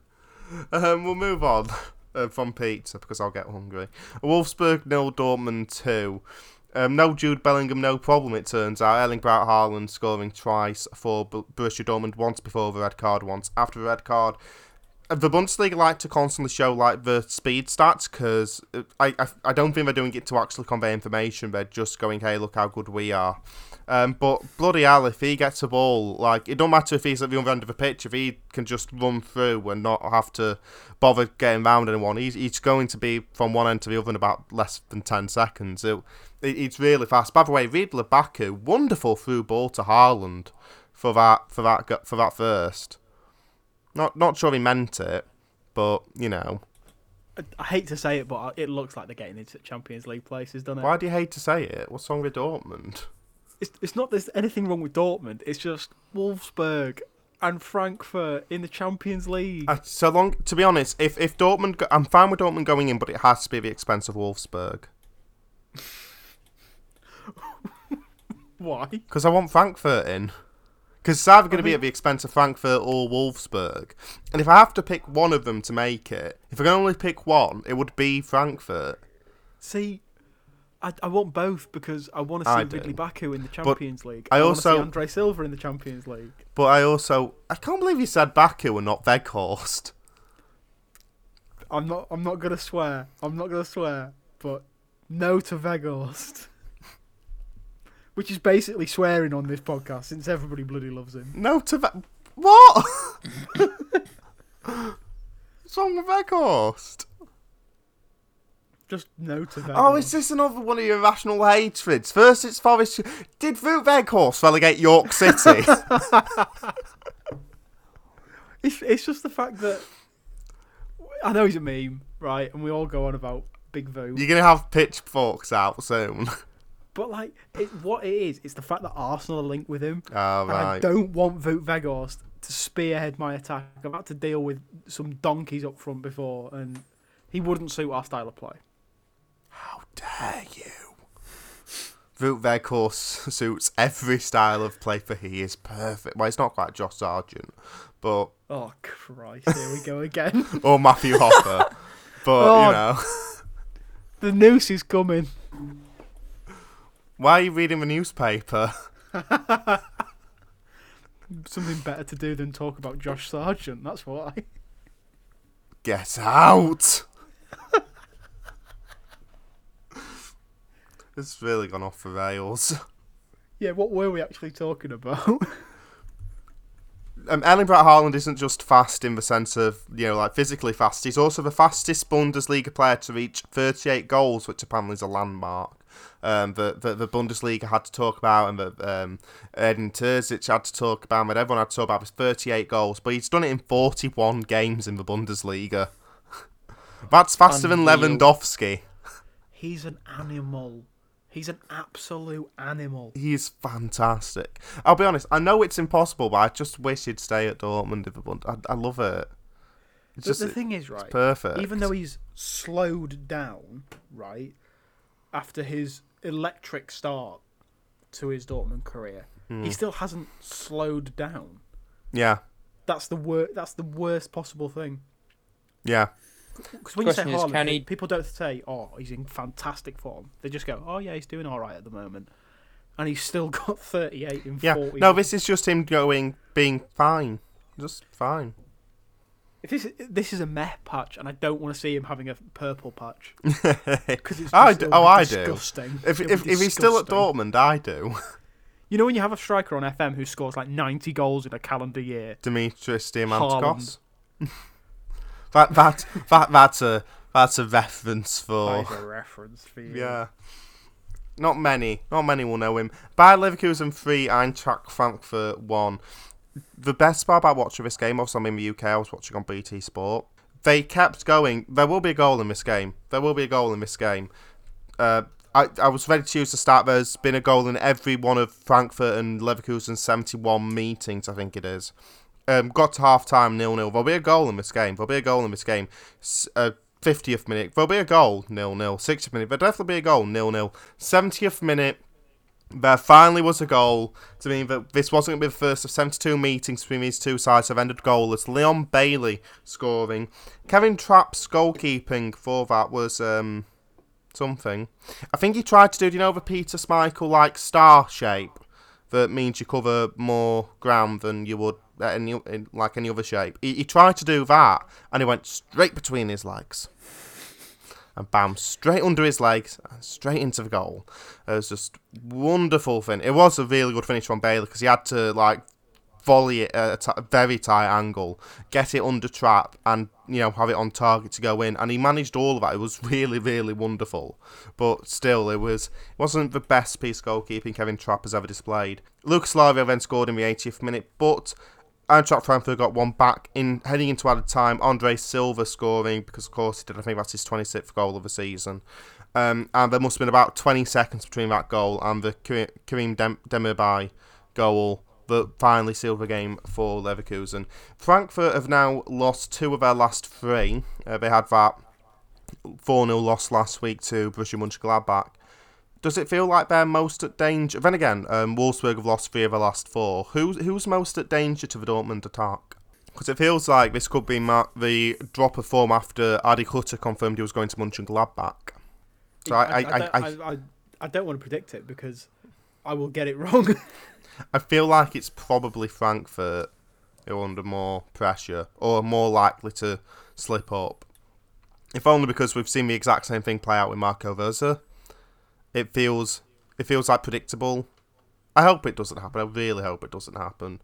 Um, we'll move on uh, from pizza because I'll get hungry. Wolfsburg nil, Dortmund two. Um, no Jude Bellingham, no problem. It turns out Erling Braut Haaland scoring twice for Borussia Dortmund once before the red card, once after the red card. The Bundesliga like to constantly show like the speed stats because I, I I don't think they're doing it to actually convey information. They're just going, "Hey, look how good we are." Um, but bloody hell, if he gets a ball, like it don't matter if he's at the other end of the pitch, if he can just run through and not have to bother getting round anyone, he's, he's going to be from one end to the other in about less than ten seconds. It, it, it's really fast. By the way, Ridle Baku, wonderful through ball to Haaland for that for that for that first. Not not sure he meant it, but you know. I, I hate to say it, but it looks like they're getting into Champions League places, doesn't it? Why do you hate to say it? What's wrong with Dortmund? It's, it's not there's anything wrong with Dortmund. It's just Wolfsburg and Frankfurt in the Champions League. Uh, so long. To be honest, if if Dortmund, go- I'm fine with Dortmund going in, but it has to be at the expense of Wolfsburg (laughs) Why? because I want Frankfurt in. Because it's either going to be at the expense of Frankfurt or Wolfsburg, and if I have to pick one of them to make it, if I can only pick one, it would be Frankfurt. See, I, I want both because I want to I see Ridley do. Baku in the Champions League. I also wanna see Andre Silva in the Champions League. But I also, I can't believe you said Baku and not Weghorst. I'm not. I'm not gonna swear. I'm not gonna swear. But no to Weghorst. Which is basically swearing on this podcast since everybody bloody loves him. No to Ve- what? What's wrong with Weghorst? Just no to Weghorst. Oh, is this another one of your irrational hatreds? First it's Forest. Did Wout Weghorst relegate York City? (laughs) It's it's just the fact that I know he's a meme, right? And we all go on about Big Vo. You're gonna have pitchforks out soon. But like, it, what it is, it's the fact that Arsenal are linked with him. Oh And I don't want Wout Weghorst to spearhead my attack. I've had to deal with some donkeys up front before, and he wouldn't suit our style of play. How dare you? Wout Weghorst (laughs) suits every style of play for he is perfect. Well, it's not quite Josh Sargent, but Oh Christ! Here we go again. (laughs) or Matthew Hoppe, (laughs) but Oh. you know. the noose is coming. Why are you reading the newspaper? (laughs) Something better to do than talk about Josh Sargent. That's why. Get out! (laughs) it's really gone off the rails. Yeah, what were we actually talking about? (laughs) Um, Erling Braut Haaland isn't just fast in the sense of, you know, like physically fast. He's also the fastest Bundesliga player to reach 38 goals, which apparently is a landmark. Um, that, that the Bundesliga had to talk about, and that um, Edin Terzic had to talk about, and that everyone had to talk about was 38 goals. But he's done it in 41 games in the Bundesliga. (laughs) That's faster than Lewandowski. (laughs) He's an animal. He's an absolute animal. He's fantastic. I'll be honest. I know it's impossible, but I just wish he'd stay at Dortmund. Bund- I, I love it. It's The, just the thing is, right? perfect. Even though he's slowed down, right, after his electric start to his Dortmund career, Hmm. he still hasn't slowed down. yeah, That's the wor- That's the worst possible thing. yeah. Because when you say Question Haaland, he- people don't say, "Oh, he's in fantastic form." They just go, "Oh yeah, he's doing all right at the moment," and he's still (laughs) got 38 in Yeah, 40. no, this is just him going, being fine, just fine. If this this is a meh patch, and I don't want to see him having a purple patch (laughs) because it's I do- oh, I do. disgusting. if if, if he's still at. Dortmund, I do. You know when you have a striker on FM who scores like 90 goals in a calendar year? Dimitris Diamantakos. (laughs) that that that that's a that's a reference for That is a reference for you. Yeah. Not many, not many will know him. Bayer Leverkusen three, Eintracht Frankfurt one. The best part about watching this game, also I'm in the UK, I was watching on BT Sport. They kept going. There will be a goal in this game. There will be a goal in this game. Uh, I, I was ready to use the start. There's been a goal in every one of Frankfurt and Leverkusen's 71 meetings, I think it is. Um, got to half time, nil nil. There'll be a goal in this game. There'll be a goal in this game. Uh, 50th minute, there'll be a goal, nil nil. 60th minute, there'll definitely be a goal, nil nil. 70th minute, there finally was a goal to mean that this wasn't going to be the first of 72 meetings between these two sides have ended goalless. Leon Bailey scoring. Kevin Trapp's goalkeeping for that was um, something. I think he tried to do, do you know, the Peter Schmeichel like star shape that means you cover more ground than you would any like any other shape. He, he tried to do that, and he went straight between his legs, and bam, straight under his legs, straight into the goal. It was just wonderful thing. It was a really good finish from Bailey because he had to like volley it at a very tight angle, get it under Trapp, and you know have it on target to go in. And he managed all of that. It was (laughs) really, really wonderful. But still, it was it wasn't the best piece of goalkeeping Kevin Trapp has ever displayed. Lucas Alario then scored in the 80th minute, but Eintracht Frankfurt got one back in heading into added time. Andre Silva scoring because, of course, he did. I think that's his 26th goal of the season. Um, and there must have been about 20 seconds between that goal and the Kerem Dem- Demirbay goal that finally sealed the game for Leverkusen. Frankfurt have now lost two of their last three. Uh, they had that 4 0 loss last week to Borussia Mönchengladbach. Does it feel like they're most at danger? Then again, um, Wolfsburg have lost three of their last four. Who's who's most at danger to the Dortmund attack? Because it feels like this could be ma- the drop of form after Adi Hutter confirmed he was going to Mönchengladbach. So I, I, I, I, don't, I, I, I don't want to predict it because I will get it wrong. (laughs) I feel like it's probably Frankfurt who are under more pressure or more likely to slip up. If only because we've seen the exact same thing play out with Marco Rose. It feels it feels like predictable. I hope it doesn't happen. I really hope it doesn't happen.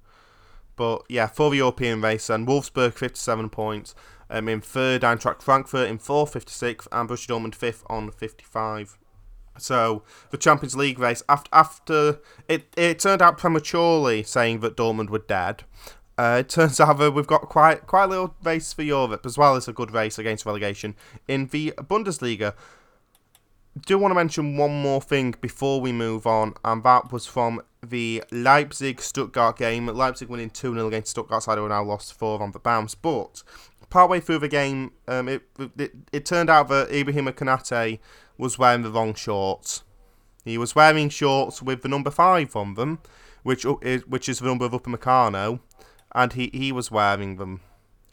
But yeah, for the European race, and Wolfsburg 57 points. Um, in third, Eintracht Frankfurt in fourth, 56, and Borussia Dortmund fifth on 55. So the Champions League race after after it it turned out prematurely saying that Dortmund were dead. Uh, it (laughs) turns out that we've got quite quite a little race for Europe as well as a good race against relegation in the Bundesliga. Do want to mention one more thing before we move on, and that was from the Leipzig Stuttgart game. Leipzig winning 2 0 against Stuttgart, side who now lost 4 on the bounce. But partway through the game, um, it, it, it turned out that Ibrahim Konate was wearing the wrong shorts. He was wearing shorts with the number five on them, which is which is the number of Upamecano, and he, he was wearing them,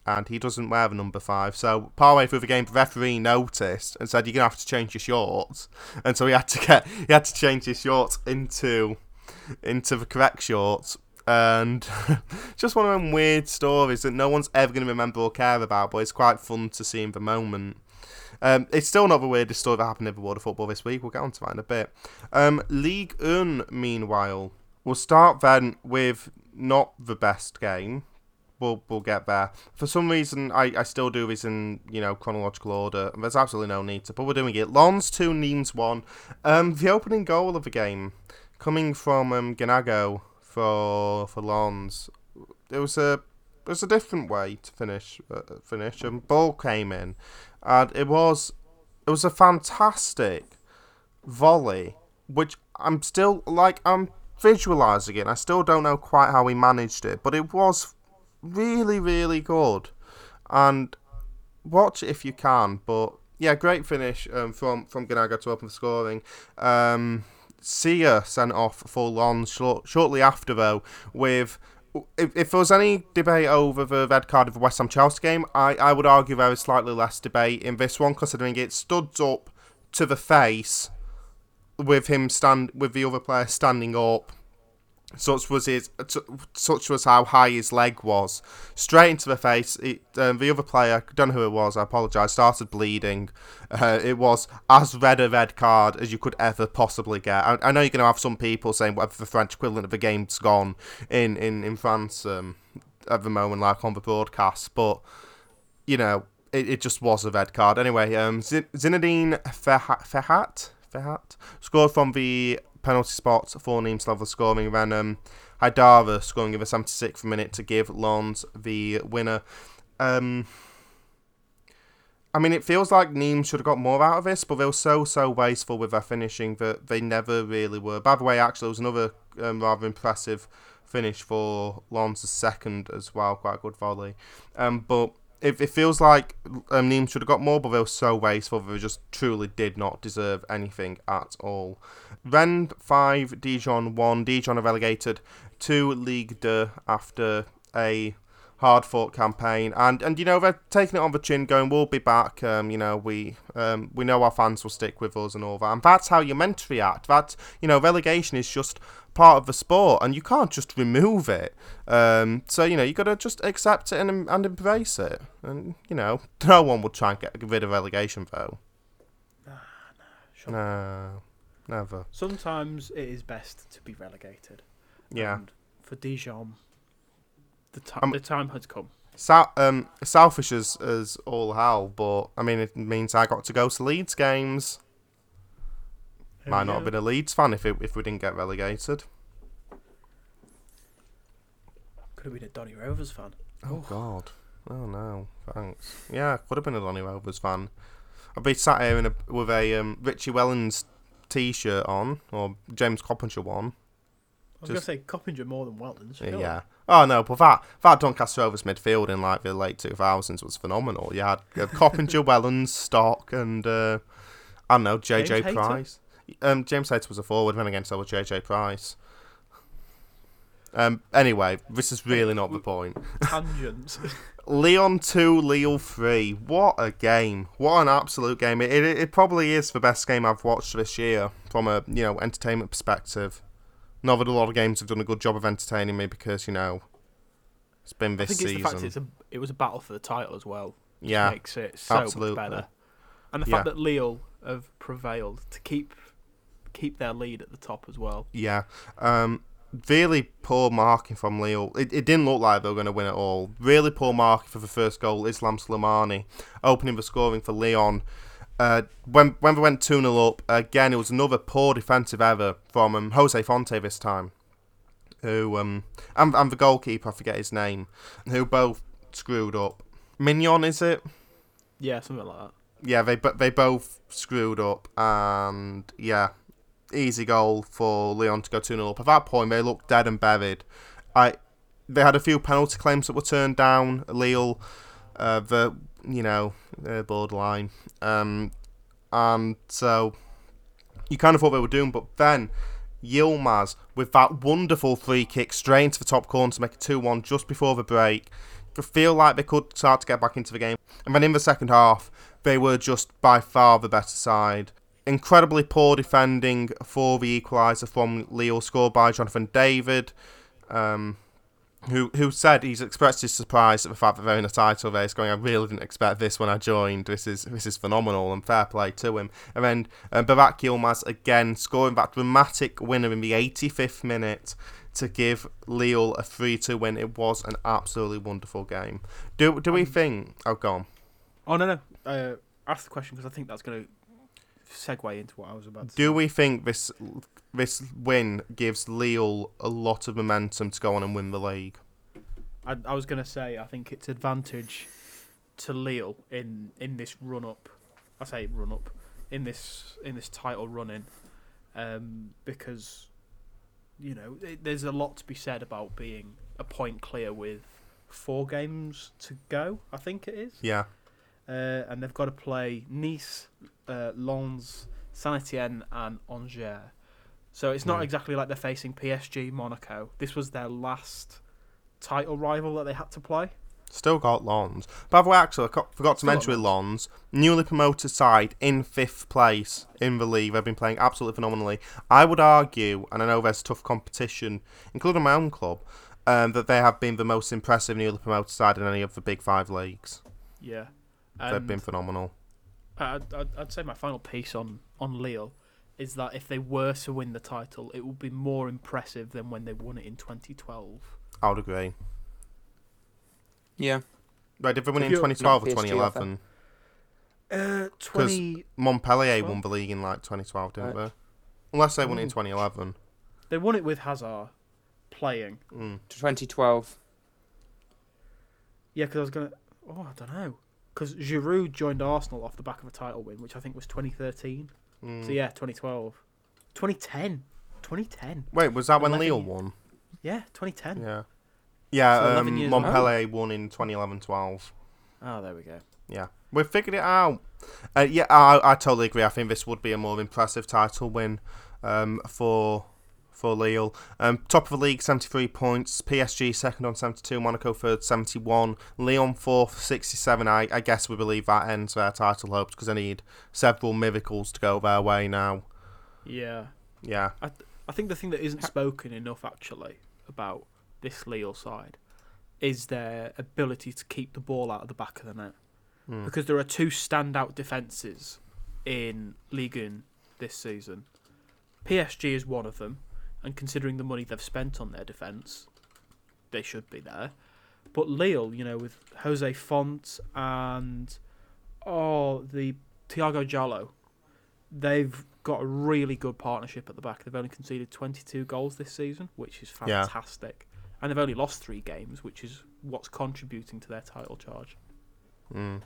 and he doesn't wear the number five. So partway through the game, the referee noticed and said, "You're gonna have to change your shorts," and so he had to get he had to change his shorts into into the correct shorts. And (laughs) just one of them weird stories that no one's ever to remember or care about, but it's quite fun to see in the moment. Um, it's still not the weirdest story that happened in the world of football this week. We'll get on to that in a bit. Um, League Un, meanwhile, we'll start then with not the best game. We'll, we'll get there. For some reason, I, I still do this in you know chronological order. There's absolutely no need to, but we're doing it. Lens two, Nimes one. Um, the opening goal of the game coming from um, Ganago for for Lens. It was a it was a different way to finish uh, finish. And ball came in, and it was it was a fantastic volley, which I'm still like I'm visualizing it. I still don't know quite how he managed it, but it was really really good, and watch it if you can. But yeah, great finish um, from from Ganago to open the scoring. Um, Sia sent off for Lens short, shortly after though with if, if there was any debate over the red card of the West Ham Chelsea game, I, I would argue there was slightly less debate in this one, considering it stood up to the face with him stand with the other player standing up such was his, such was how high his leg was. Straight into the face. It, um, the other player, I don't know who it was. I apologise. Started bleeding. Uh, it was as red a red card as you could ever possibly get. I, I know you're going to have some people saying whatever the French equivalent of the game's gone in in in France um, at the moment, like on the broadcast, but you know. It, it just was a red card. Anyway, um, Zinedine Ferhat, Ferhat, Ferhat scored from the penalty spot for Nimes level scoring. Then um, scoring in the 76th minute to give Lens the winner. Um, I mean, it feels like Nimes should have got more out of this, but they were so, so wasteful with their finishing that they never really were. By the way, actually, there was another um, rather impressive finish for Lens' second as well, quite a good volley. Um, but it, it feels like um, Nimes should have got more, but they were so wasteful. They just truly did not deserve anything at all. Rennes 5, Dijon 1. Dijon are relegated to Ligue 2 after a hard fought campaign and and you know they're taking it on the chin going we'll be back um you know we um we know our fans will stick with us and all that and that's how you're meant to react that you know relegation is just part of the sport, and you can't just remove it. Um, so you know you got to just accept it and and embrace it. And you know (laughs) no one would try and get rid of relegation though. Sure. No, never. Sometimes it is best to be relegated. Yeah. And for Dijon, the, ti Um, the time has come. Sou- um, selfish as, as all hell, but I mean, it means I got to go to Leeds games. Might not have been a Leeds fan if it, if we didn't get relegated. Could have been a Donny Rovers fan. Oh God! Oh no! Thanks. Yeah, could have been a Donny Rovers fan. I'd be sat here in a, with a um, Richie Wellens t-shirt on, or James Coppinger one. I was Just- going to say Coppinger more than surely. Yeah. Oh no, but that that Doncaster Rovers midfield in like the late two thousands was phenomenal. You had uh, Coppinger, (laughs) Wellens, Stock, and uh, I don't know JJ James? Price. Um, James Hayter was a forward, then again so was JJ Price. Um. Anyway, this is really not the point. Tangents. (laughs) Lyon 2, Lille 3. What a game. What an absolute game. It, it, it probably is the best game I've watched this year from a, you know, entertainment perspective. Not that a lot of games have done a good job of entertaining me because, you know, it's been I this think it's the fact season. it's a it was a battle for the title as well. yeah. makes it so absolutely. much better. And the Yeah. fact that Lille have prevailed to keep keep their lead at the top as well. Yeah. Um, really poor marking from Lille. It, it didn't look like they were going to win at all. Really poor marking for the first goal. Islam Slimani opening the scoring for Lyon. Uh, when when we went 2 0 up, again, it was another poor defensive error from um, Jose Fonte this time. Who, um, and, and the goalkeeper, I forget his name, who both screwed up. Maignan, is it? Yeah, something like that. yeah, they they both screwed up, and yeah, easy goal for Lyon to go two 0 up. At that point, they looked dead and buried. I they had a few penalty claims that were turned down. Lille, uh, the you know, uh, borderline, um, and so you kind of thought they were doomed, but then. Yilmaz with that wonderful free kick straight into the top corner to make it 2 1 just before the break. Feel like they could start to get back into the game. And then in the second half, they were just by far the better side. Incredibly poor defending for the equaliser from Lille, scored by Jonathan David, um, who who said he's expressed his surprise at the fact that they're in a title race. Going, I really didn't expect this when I joined. This is this is phenomenal and fair play to him. And then uh, Burak Yilmaz again scoring that dramatic winner in the 85th minute to give Lille a 3-2 win. It was an absolutely wonderful game. Do do we think? Oh, go on. Oh no no. Uh, ask the question because I think that's going to segue into what I was about to Do say. we think this this win gives Lille a lot of momentum to go on and win the league? I, I was going to say I think it's advantage to Lille in in this run up. I say run up in this in this title running, um, because you know it, there's a lot to be said about being a point clear with four games to go. I think it is. Yeah, uh, and they've got to play Nice, uh, Lens, Saint Etienne, and Angers. So it's not Mm. exactly like they're facing PSG, Monaco. This was their last title rival that they had to play. still got Lens. By the way, actually, I forgot to Still mention with Lens, newly promoted side in fifth place in the league. They've been playing absolutely phenomenally. I would argue, and I know there's tough competition, including my own club, um, that they have been the most impressive newly promoted side in any of the big five leagues. Yeah, They've been phenomenal. I'd, I'd, I'd say my final piece on on Lille is that if they were to win the title, it would be more impressive than when they won it in 2012. I would agree. Yeah. Right, did they win If in 2012 or Not PSG, 2011? Uh, 20. Montpellier Twelve? won the league in like 2012, didn't Right. they? Unless they won it in 2011. They won it with Hazard playing. Mm. 2012. Yeah, because I was gonna. Oh, I don't know. Because Giroud joined Arsenal off the back of a title win, which I think was 2013. Mm. So yeah, 2012, 2010, 2010. Wait, was that when 11 Lille won? Yeah, 2010. Yeah. Yeah, So um, Montpellier won in 2011-12. Oh, there we go. Yeah, we've figured it out. Uh, yeah, I, I totally agree. I think this would be a more impressive title win um, for for Lille. Um, top of the league, 73 points. PSG second on 72. Monaco third, 71. Lyon fourth, 67. I, I guess we believe that ends their title hopes because they need several miracles to go their way now. Yeah, Yeah. I think the thing that isn't spoken enough actually about this Lille side is their ability to keep the ball out of the back of the net. Hmm. Because there are two standout defences in Ligue 1 this season. PSG is one of them, and considering the money they've spent on their defence, they should be there. But Lille, you know, with Jose Fonte and oh the Tiago Djaló, they've got a really good partnership at the back. They've only conceded 22 goals this season, which is Yeah. fantastic. And they've only lost three games, which is what's contributing to their title charge. Mm.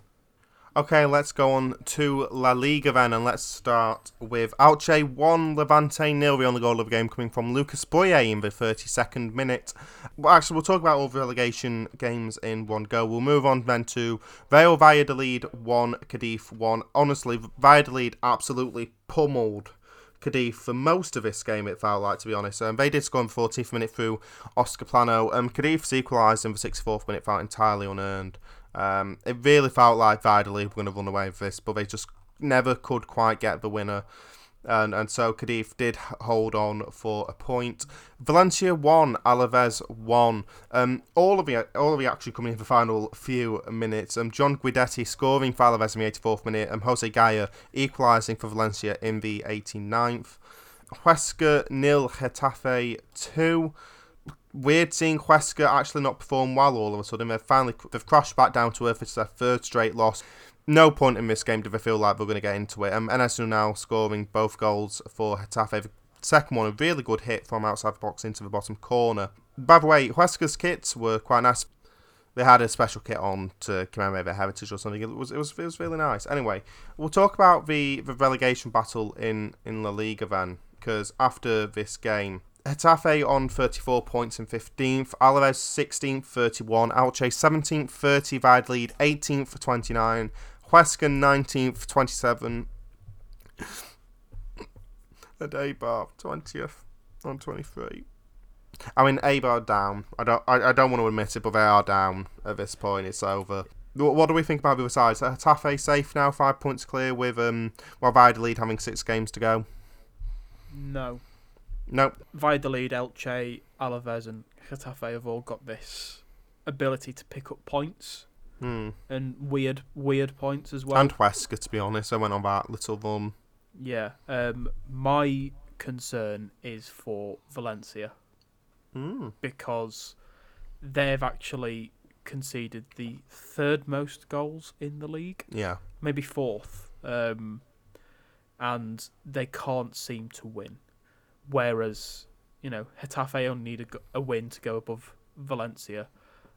Okay, let's go on to La Liga then, and let's start with Elche 1, Levante nil. The only goal of the game coming from Lucas Boye in the 32nd minute. Well, actually, we'll talk about all the relegation games in one go. We'll move on then to Real Valladolid 1, Cadiz 1. Honestly, Valladolid absolutely pummeled Cadiz for most of this game, it felt like, to be honest. Um, they did score in the 14th minute through Oscar Plano. Um, Cadiz equalised in the 64th minute, felt entirely unearned. Um, it really felt like Valladolid were going to run away with this, but they just never could quite get the winner. And and so Cadiz did hold on for a point. Valencia won, Alaves won. Um, all of the all of the action coming in the final few minutes. Um, John Guidetti scoring for Alaves in the 84th minute, and Jose Gaya equalising for Valencia in the 89th. Huesca nil, Getafe two weird seeing Huesca actually not perform well all of a sudden. They've finally they've crashed back down to earth. It's their third straight loss. No point in this game do they feel like they're going to get into it. Um, now scoring both goals for Getafe. The second one, a really good hit from outside the box into the bottom corner. By the way, Huesca's kits were quite nice. They had a special kit on to commemorate their heritage or something. It was it was it was really nice. Anyway, we'll talk about the, the relegation battle in, in La Liga then, because after this game, Getafe on 34 points in 15th, Alaves 16th, 31, Elche 17th, 30, Valladolid 18th, 29, Huesca 19th, 27, and Eibar 20th on 23. I mean, Eibar down. I don't. I, I don't want to admit it, but they are down at this point. It's over. What, what do we think about the other sides? Getafe safe now, five points clear, with um, while Valladolid having six games to go. No. Nope. Valladolid, Elche, Alaves, and Getafe have all got this ability to pick up points Hmm. and weird, weird points as well. and Huesca, to be honest. I went on that little run. yeah. Um, my concern is for Valencia Hmm. because they've actually conceded the third most goals in the league, Yeah. maybe fourth, um, and they can't seem to win. Whereas, you know, Getafe only need a, a win to go above Valencia.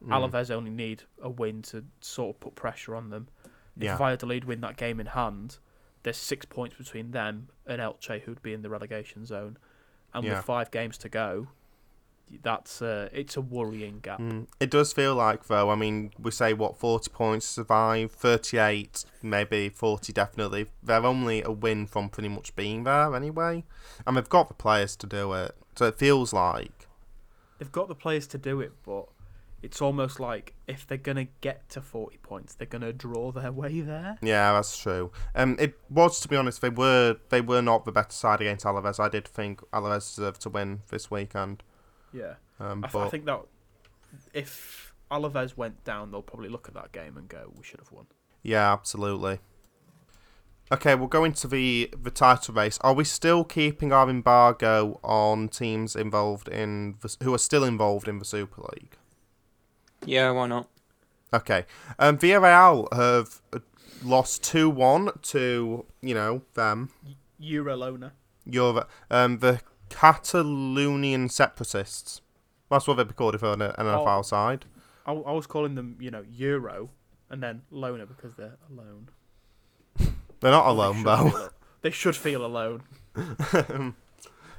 Hmm. Alaves only need a win to sort of put pressure on them. If Yeah. Valladolid win that game in hand, there's six points between them and Elche, who'd be in the relegation zone. And Yeah. with five games to go, that's uh, it's a worrying gap. Mm. It does feel like, though, I mean, we say, what, 40 points survive, 38, maybe 40 definitely. They're only a win from pretty much being there anyway. And they've got the players to do it. So it feels like. They've got the players to do it, but it's almost like if they're gonna get to forty points, they're gonna draw their (laughs) way there. Yeah, that's true. Um, it was, to be honest, they were they were not the better side against Alaves. I did think Alaves deserved to win this weekend. Yeah, Um, I, th- but I think that if Alaves went down, they'll probably look at that game and go, "We should have won." Yeah, absolutely. Okay, we'll go into the the title race. Are we still keeping our embargo on teams involved in the, who are still involved in the Super League? Yeah, why not? Okay, um, Villarreal have uh, lost two one to you know them. Eurolona. Your um the Catalonian separatists. That's what they'd be called if they're on an NFL Oh. side. I, I was calling them, you know, Euro, and then Lona because they're alone. They're not alone though. They should feel alone. (laughs)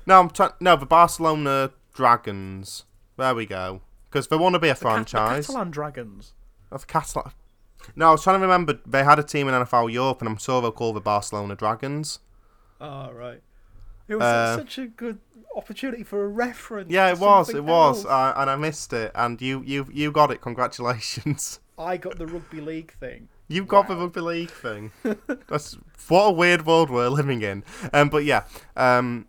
no, I'm trying. No, the Barcelona Dragons. There we go. Because they want to be a The franchise. the Catalan Dragons. Of Catalan. No, I was trying to remember. They had a team in NFL Europe, and I'm sure they'll call the Barcelona Dragons. Oh right. It was Uh, such a good opportunity for a reference. Yeah, it was. It was. Uh, and I missed it. And you, you, you got it. Congratulations. (laughs) I got the rugby league thing. You got the rugby league thing. (laughs) That's what a weird world we're living in. Um, but yeah, um,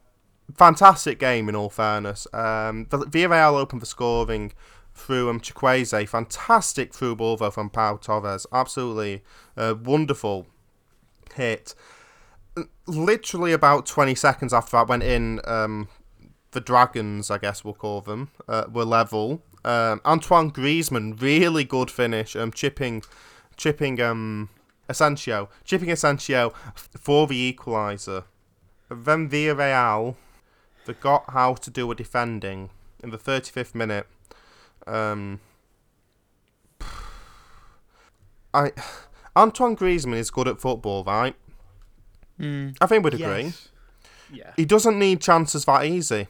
fantastic game in all fairness. Um, the- Villarreal open for scoring through um, Chukwueze. Fantastic through ball though from Pau Torres. Absolutely uh, wonderful hit. Literally about 20 seconds after that went in, um, the Dragons, I guess we'll call them, uh, were level. Um, Antoine Griezmann, really good finish, um, chipping, chipping um, Asenjo, chipping Asenjo for the equaliser. Then Villarreal forgot how to do a defending in the 35th minute. Um, (sighs) I (sighs) Antoine Griezmann is good at football, right? Mm. I think we'd agree. Yes. Yeah. He doesn't need chances that easy.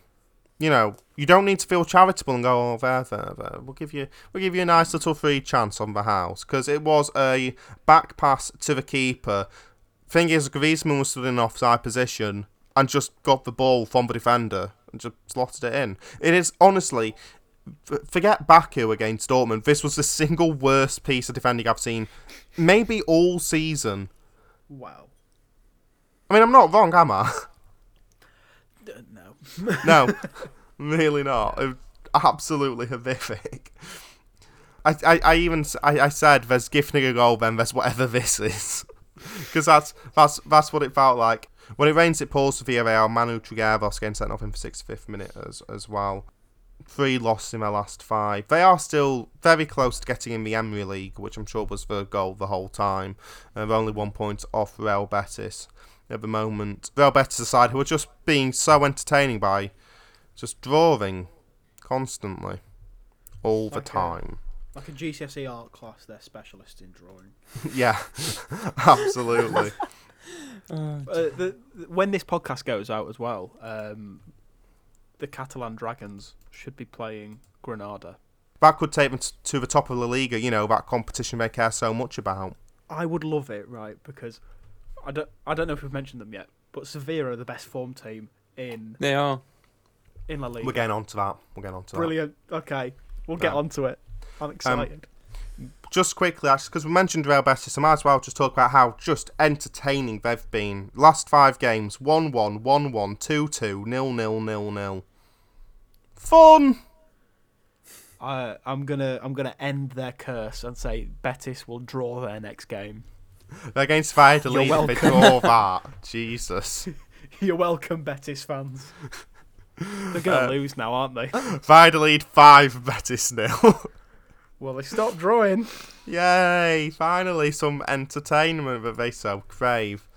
You know, you don't need to feel charitable and go, oh, there, there, there. We'll give you, we'll give you a nice little free chance on the house because it was a back pass to the keeper. Thing is, Griezmann was stood in an offside position and just got the ball from the defender and just slotted it in. It is honestly, f- forget Baku against Dortmund. This was the (laughs) single worst piece of defending I've seen, maybe all season. Wow. I mean, I'm not wrong, am I? No. No, (laughs) really not. It- Absolutely horrific. I, I, I even I, I said there's gifting a goal, then there's whatever this is, (laughs) because that's that's that's what it felt like. When it rains, it pours for Villarreal. Manu Trigueros getting sent off in for 65th minute as as well. Three losses in their last five. They are still very close to getting in the Emery League, which I'm sure was the goal the whole time. Uh, they're only one point off Real Betis at the moment. Real Betis aside, who are just being so entertaining by just drawing constantly all the Like a- time. Like a GCSE art class, they're specialists in drawing. (laughs) yeah, (laughs) absolutely. (laughs) Uh, the, the- when this podcast goes out as well, um, the Catalan Dragons should be playing Granada. that could take them to the top of the Liga, you know, that competition they care so much about. I would love it, right? Because I don't, I don't know if we've mentioned them yet, but Sevilla are the best form team in they are. in La Liga. We're getting on to that. We're getting on to that. Brilliant. Okay, we'll get Right. on to it. I'm um, excited. that. Just quickly, actually, because we mentioned Real Betis, I might as well just talk about how just entertaining they've been. Last five games 1 1, 1 1, 2 2, 0 0, 0 0. Fun! I, I'm gonna, I'm gonna end their curse and say Betis will draw their next game. They're against Valladolid. You're They draw that. Jesus. (laughs) You're welcome, Betis fans. (laughs) They're gonna Uh, lose now, aren't they? (laughs) Valladolid 5, Betis nil. Well, they stopped drawing. Yay! Finally, some entertainment that they so crave.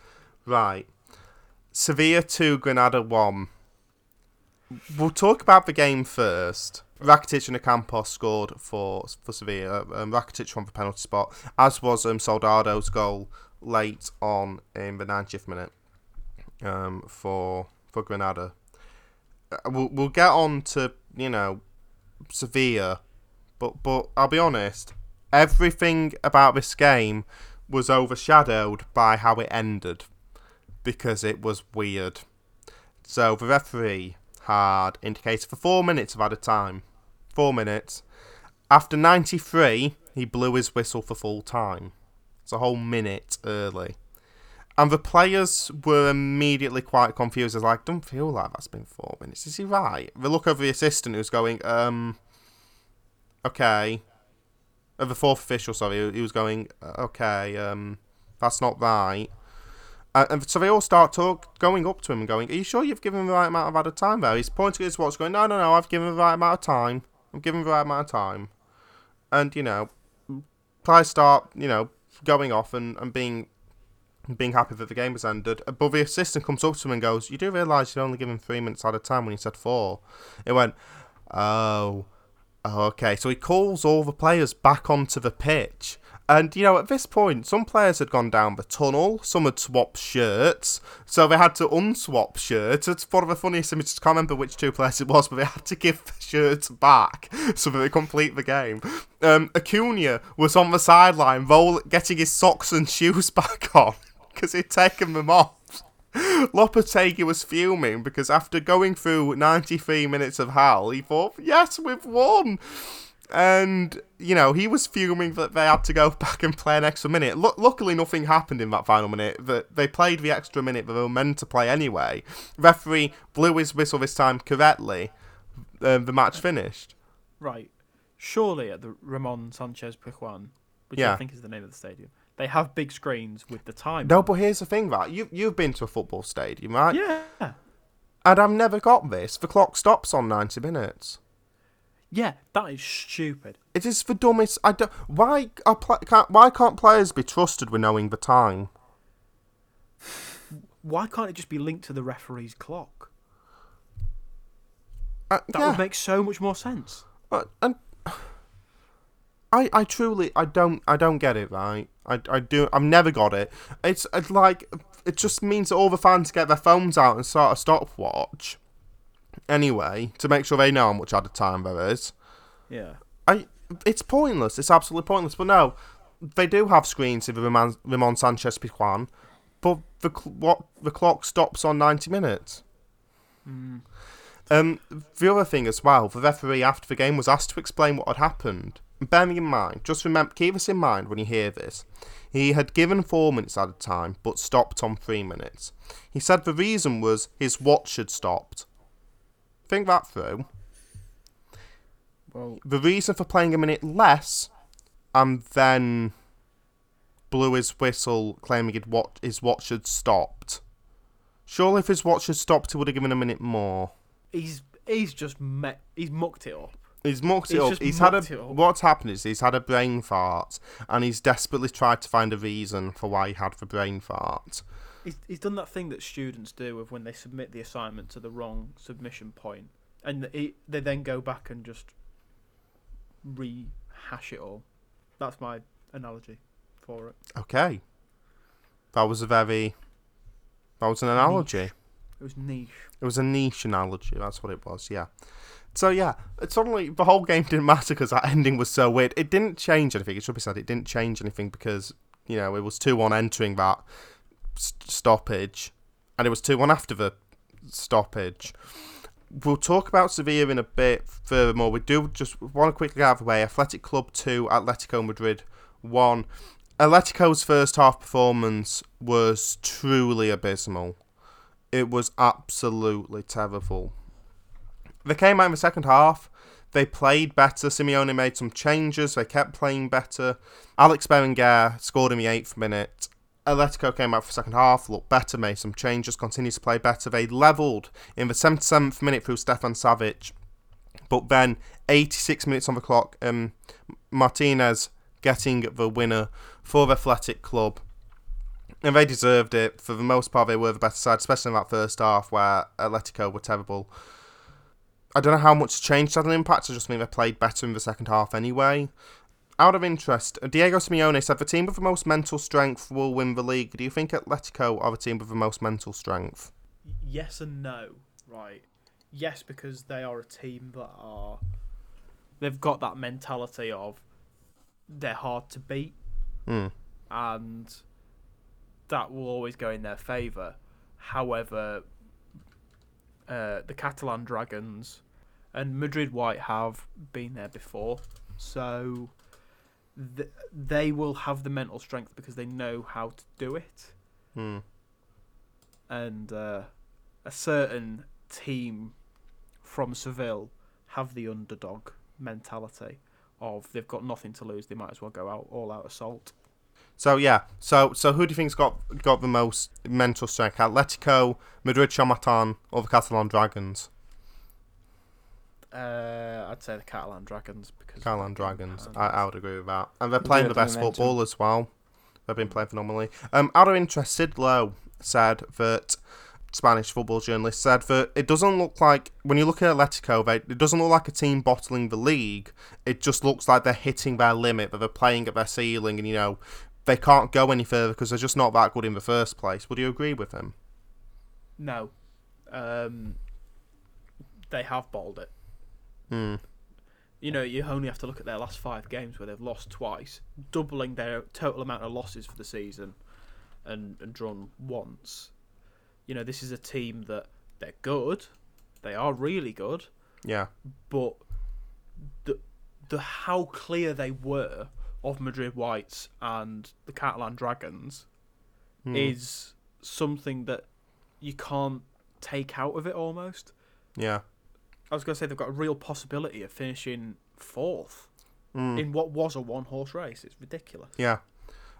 Right. Sevilla 2, Granada 1. We'll talk about the game first. Rakitic and Ocampos scored for for Sevilla. Um, Rakitic from the penalty spot, as was um, Soldado's goal late on in the 90th minute um, for for Granada. Uh, We'll, we'll get on to, you know, Sevilla, but but I'll be honest, everything about this game was overshadowed by how it ended because it was weird. So the referee had indicated for four minutes of added time. Four minutes. After 93, he blew his whistle for full time. It's a whole minute early. And the players were immediately quite confused. It's like, don't feel like that's been four minutes. Is he right? They look over the assistant who's going, um, okay. Uh, the fourth official, sorry, he was going, "Uh, okay, um, that's not right. Uh, and so they all start talk, going up to him and going, "Are you sure you've given him the right amount of added time there?" He's pointing at his watch, going, "No, no, no, I've given the right amount of time. I'm giving the right amount of time." And you know, players start, you know, going off and, and being being happy that the game was ended. But the assistant comes up to him and goes, "You do realise you're only given three minutes at a time when you said four. It went, "Oh, oh, okay." So he calls all the players back onto the pitch. And you know, at this point, some players had gone down the tunnel. Some had swapped shirts, so they had to unswap shirts. It's one of the funniest images. I can't remember which two players it was, but they had to give the shirts back (laughs) so that they complete the game. Um, Acuna was on the sideline, roll, getting his socks and shoes (laughs) back on because he'd taken them off. Lopetegui was fuming because after going through 93 minutes of hell, he thought, yes, we've won. And, you know, he was fuming that they had to go (laughs) back and play an extra minute. Lu luckily, nothing happened in that final minute. That They played the extra minute that they were meant to play anyway. Referee blew his whistle this time correctly. Um, the match finished. Right. Surely at the Ramon Sanchez Pizjuan, which Yeah. I think is the name of the stadium, they have big screens with the time. No, but here's the thing, right? You, you've been to a football stadium, right? Yeah. And I've never got this. The clock stops on 90 minutes. Yeah, that is stupid. It is the dumbest. I don't. Why are pla- can't, Why can't players be trusted with knowing the time? Why can't it just be linked to the referee's clock? Uh, That yeah. would make so much more sense. Uh, and (sighs) I, I truly, I don't, I don't get it. Right? I, I do. I've never got it. It's, it's like it just means that all the fans get their phones out and start a stopwatch. Anyway, to make sure they know how much out of time there is. Yeah. I, it's pointless. It's absolutely pointless. But no, they do have screens in the Ramon, Ramon Sanchez Pizjuan, but the cl- what the clock stops on ninety minutes. Mm. Um, the other thing as well, the referee after the game was asked to explain what had happened. Bearing in mind, just remember, keep this in mind when you hear this. He had given four minutes at a time, but stopped on three minutes. He said the reason was his watch had stopped. Think that through. Well, The reason for playing a minute less, and then blew his whistle, claiming he'd watch, his watch had stopped. Surely, if his watch had stopped, he would have given a minute more. he's he's just met. He's mucked it up. He's mucked it He's up. He's had a. What's happened is he's had a brain fart, and he's desperately tried to find a reason for why he had the brain fart. He's, he's done that thing that students do of when they submit the assignment to the wrong submission point, and he, they then go back and just rehash it all. That's my analogy for it. Okay, that was a very. That was an analogy. It was niche. It was a niche analogy. That's what it was. Yeah. So yeah, suddenly the whole game didn't matter because that ending was so weird. It didn't change anything. It should be said it didn't change anything because you know it was two one entering that stoppage, and it was two one after the stoppage. We'll talk about Sevilla in a bit furthermore. We do just want to quickly get out of the way. Athletic Club two, Atletico Madrid one. Atletico's first half performance was truly abysmal. It was absolutely terrible. They came out in the second half. They played better. Simeone made some changes. They kept playing better. Alex Berenguer scored in the eighth minute. Atletico came out for the second half, looked better, made some changes, continued to play better. They levelled in the 77th minute through Stefan Savic. But then, 86 minutes on the clock, um, Martinez getting the winner for the Athletic Club. And they deserved it. For the most part, they were the better side, especially in that first half where Atletico were terrible. I don't know how much changed had an impact. I just mean they played better in the second half anyway. Out of interest, Diego Simeone said the team with the most mental strength will win the league. Do you think Atletico are the team with the most mental strength? Yes and no. Right. Yes, because they are a team that are. They've got that mentality of they're hard to beat, Hmm. and that will always go in their favour. However, uh, the Catalan Dragons and Madrid White have been there before, so th- they will have the mental strength because they know how to do it Hmm. and uh, a certain team from Seville have the underdog mentality of they've got nothing to lose, they might as well go out all out assault. So yeah, so so who do you think's got got the most mental strength? Atletico, Madrid Chamartín, or the Catalan Dragons? Uh, I'd say the Catalan Dragons because Catalan Dragons. I, I would agree with that. And they're playing the best momentum. football as well. They've been playing phenomenally. Um, out of interest, Sid Lowe said that Spanish football journalist said that it doesn't look like when you look at Atletico, they, it doesn't look like a team bottling the league. It just looks like they're hitting their limit, that they're playing at their ceiling, and you know they can't go any further because they're just not that good in the first place. Would you agree with him? No, um, they have bottled it. Hmm. You know, you only have to look at their last five games where they've lost twice, doubling their total amount of losses for the season, and, and drawn once. You know, this is a team that they're good, they are really good, Yeah. but the the how clear they were of Madrid Whites and the Catalan Dragons Hmm. is something that you can't take out of it almost. yeah. I was going to say they've got a real possibility of finishing fourth Mm. in what was a one horse race. It's ridiculous. Yeah.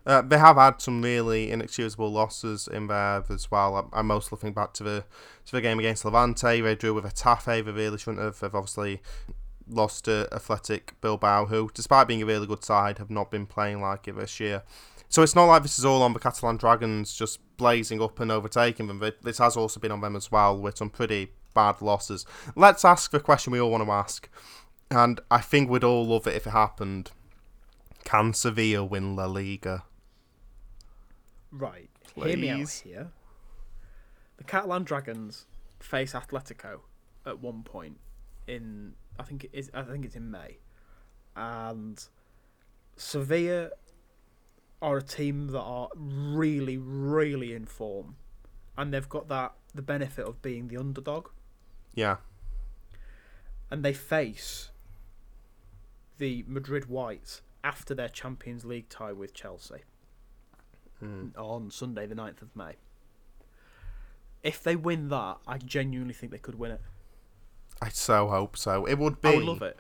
Uh, they have had some really inexcusable losses in there as well. I'm, I'm mostly looking back to the to the game against Levante. They drew with Getafe. They really shouldn't have. They've obviously lost to Athletic Bilbao, who, despite being a really good side, have not been playing like it this year. So it's not like this is all on the Catalan Dragons just blazing up and overtaking them. Th- This has also been on them as well with some pretty bad losses. Let's ask the question we all want to ask, and I think we'd all love it if it happened. Can Sevilla win La Liga? Right. Hear me out here. The Catalan Dragons face Atletico at one point in I think it is I think it's in May. And Sevilla are a team that are really, really in form. And they've got that the benefit of being the underdog. Yeah. And they face the Madrid Whites after their Champions League tie with Chelsea Mm. on Sunday, the 9th of May. If they win that, I genuinely think they could win it. I so hope so. It would be I would love it.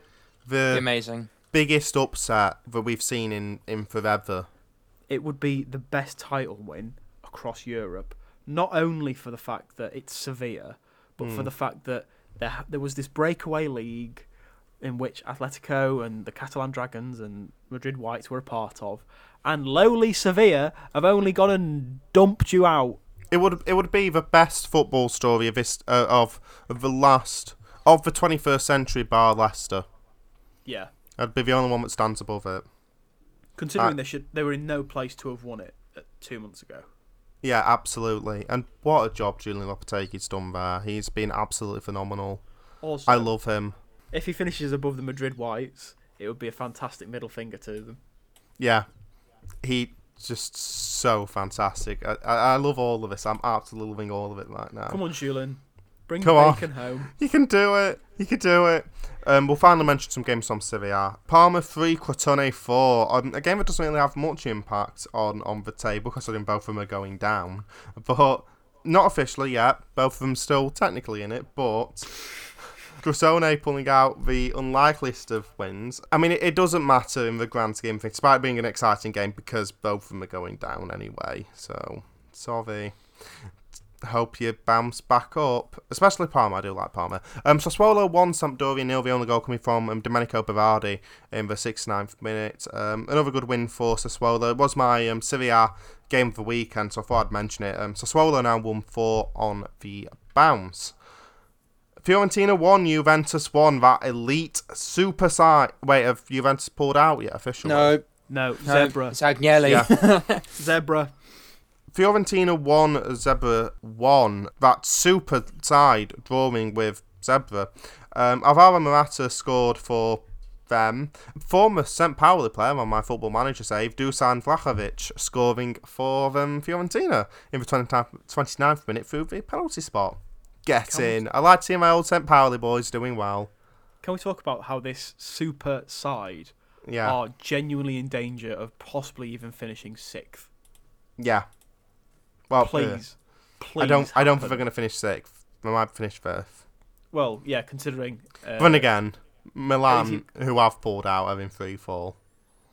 Be the amazing. biggest upset that we've seen in, in forever. It would be the best title win across Europe, not only for the fact that it's Sevilla, but for Mm. the fact that there there was this breakaway league in which Atletico and the Catalan Dragons and Madrid Whites were a part of, and lowly Sevilla have only gone and dumped you out. It would it would be the best football story of this uh, of of the last of the 21st century bar Leicester. Yeah. I'd be the only one that stands above it. Considering Uh, they should they were in no place to have won it uh, two months ago. Yeah, absolutely. And what a job Julian Lopetegui's done there. He's been absolutely phenomenal. Also, I love him. if he finishes above the Madrid Whites, it would be a fantastic middle finger to them. Yeah, he just so fantastic. I, I, I love all of this. I'm absolutely loving all of it right now. Come on, Julian. Bring Come the on. home. (laughs) You can do it. You could do it. Um, we'll finally mention some games from Serie A. Parma 3, Crotone 4. Um, a game that doesn't really have much impact on, on the table, considering both of them are going down. But not officially yet. Both of them still technically in it, but Crotone pulling out the unlikeliest of wins. I mean, it, it doesn't matter in the grand scheme of things, despite being an exciting game, because both of them are going down anyway. So, sorry hope you bounce back up. Especially Parma, I do like Parma. Um, Sassuolo won Sampdoria nil. The only goal coming from um, Domenico Berardi in the 69th minute. Um, another good win for Sassuolo. It was my um, Serie A game of the weekend, so I thought I'd mention it. Um, Sassuolo now won four on the bounce. Fiorentina won, Juventus won. That elite super side. Wait, have Juventus pulled out yet officially? No, No, no, Zebra. It's Agnelli. Yeah. (laughs) Zebra. Fiorentina won, Zebra won. That super side drawing with Zebra. Um, Alvaro Morata scored for them. Former St. Pauli player on my football manager save, Dusan Vlahovic, scoring for them Fiorentina in the 29th, 29th minute through the penalty spot. Get in. I like to see my old St. Pauli boys doing well. Can we talk about how this super side Yeah. are genuinely in danger of possibly even finishing sixth? Yeah. Well, Please. Please. I don't. I don't think happen. they're going to finish sixth. They might finish fifth. Well, yeah, considering. Uh, But then again, Milan, you- who have pulled out, having three fall.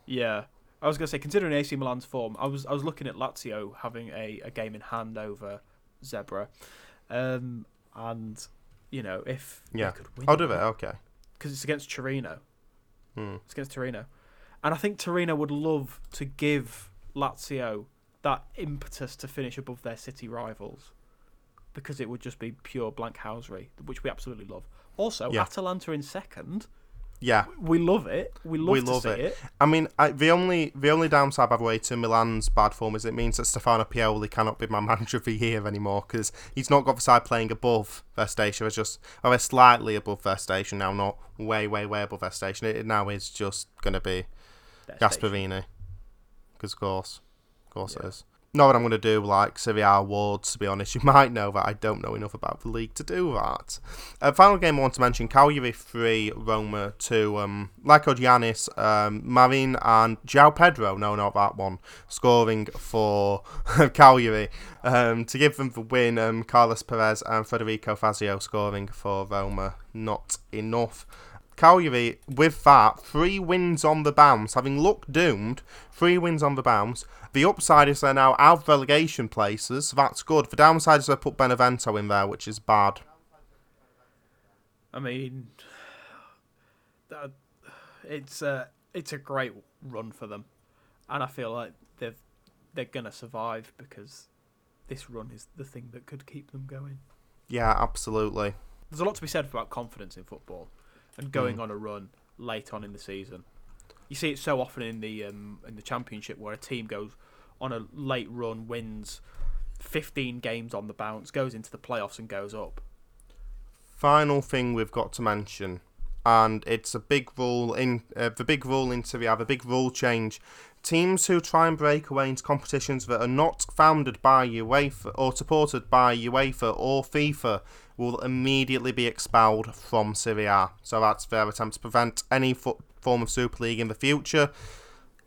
Yeah. I was gonna say, considering AC Milan's form, I was I was looking at Lazio having a, a game in hand over Zebra, um, and you know if Yeah. could win, I'll do it. Okay. because it's against Torino. Hmm. It's against Torino, and I think Torino would love to give Lazio that impetus to finish above their city rivals, because it would just be pure blank housery, which we absolutely love. Also, Yeah. Atalanta in second, Yeah. we love it. We love We to love see it. it. I mean, I, the only the only downside, by the way, to Milan's bad form is it means that Stefano Pioli cannot be my (laughs) manager of the year anymore because he's not got the side playing above their station. It's just, oh, they're slightly above their station now, not way, way, way above their station. It, it now is just going to be Their. Gasperini. Because, of course, of course Yeah. it is. not that I'm going to do like Serie A awards, to be honest. (laughs) You might know that I don't know enough about the league to do that. Uh, final game I want to mention Cagliari 3, Roma 2. Um, Lykogiannis, um, Marin, and João Pedro, no, not that one, scoring for (laughs) Cagliari. Um, to give them the win, um, Carlos Perez and Federico Fazio scoring for Roma. Not enough. Cagliari, with that, three wins on the bounce, having looked doomed, three wins on the bounce. The upside is they're now out of relegation places, so that's good. The downside is they put Benevento in there, which is bad. I mean, that, it's a it's a great run for them, and I feel like they've they're gonna survive because this run is the thing that could keep them going. Yeah, absolutely. There's a lot to be said about confidence in football, and going Mm. on a run late on in the season. You see it so often in the um, in the championship where a team goes on a late run, wins 15 games on the bounce, goes into the playoffs and goes up. Final thing we've got to mention, and it's a big rule in uh, the big rule in Serie A, the big rule change. Teams who try and break away into competitions that are not founded by UEFA or supported by UEFA or FIFA will immediately be expelled from Serie A. So that's their attempt to prevent any fo- form of Super League in the future.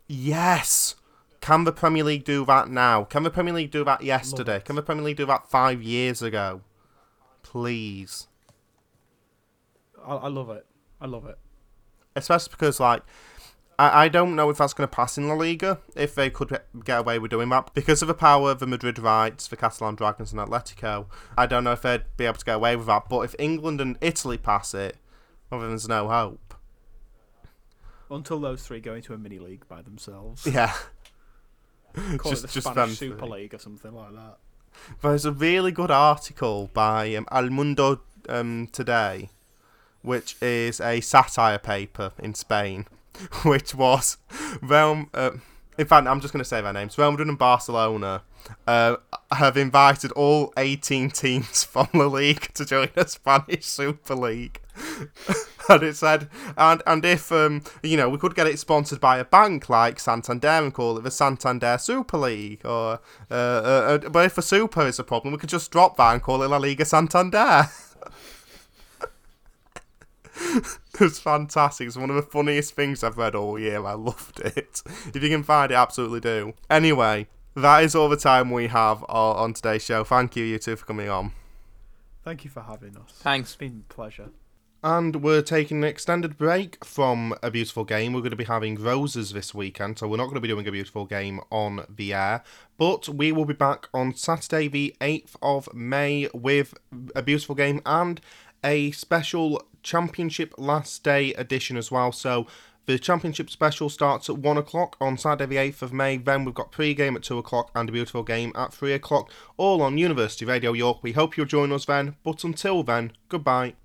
Yes. Can the Premier League do that now? Can the Premier League do that yesterday? Can the Premier League do that five years ago? Please. I, I love it. I love it. especially because like I, I don't know if that's going to pass in La Liga if they could get away with doing that because of the power of the Madrid Whites for Catalan Dragons and Atletico. I don't know if they'd be able to get away with that. But if England and Italy pass it, well, then there's no hope. Until those three go into a mini league by themselves. (laughs) Yeah. Call Just- it the just Spanish Super. League or something like that. There's a really good article by um, El Mundo um, today, which is a satire paper in Spain, (laughs) which was Real. Uh, in fact, I'm just going to say their names. Real Madrid and Barcelona uh, have invited all 18 teams (laughs) from the league to join the Spanish Super League. (laughs) and it said, and and if um, you know, we could get it sponsored by a bank like Santander and call it the Santander Super League, or uh, uh, uh, but if a super is a problem, we could just drop that and call it La Liga Santander. (laughs) it was fantastic. It's one of the funniest things I've read all year. I loved it. If you can find it, absolutely do. Anyway, that is all the time we have on on today's show. Thank you, you two, for coming on. Thank you for having us. Thanks. It's been a pleasure. And we're taking an extended break from A Beautiful Game. We're going to be having Roses this weekend, so we're not going to be doing A Beautiful Game on the air. But we will be back on Saturday, the 8th of May, with A Beautiful Game and a special Championship Last Day edition as well. So the Championship special starts at 1 o'clock on Saturday, the 8th of May. Then we've got pre game at 2 o'clock and A Beautiful Game at 3 o'clock, all on University Radio York. We hope you'll join us then, but until then, goodbye.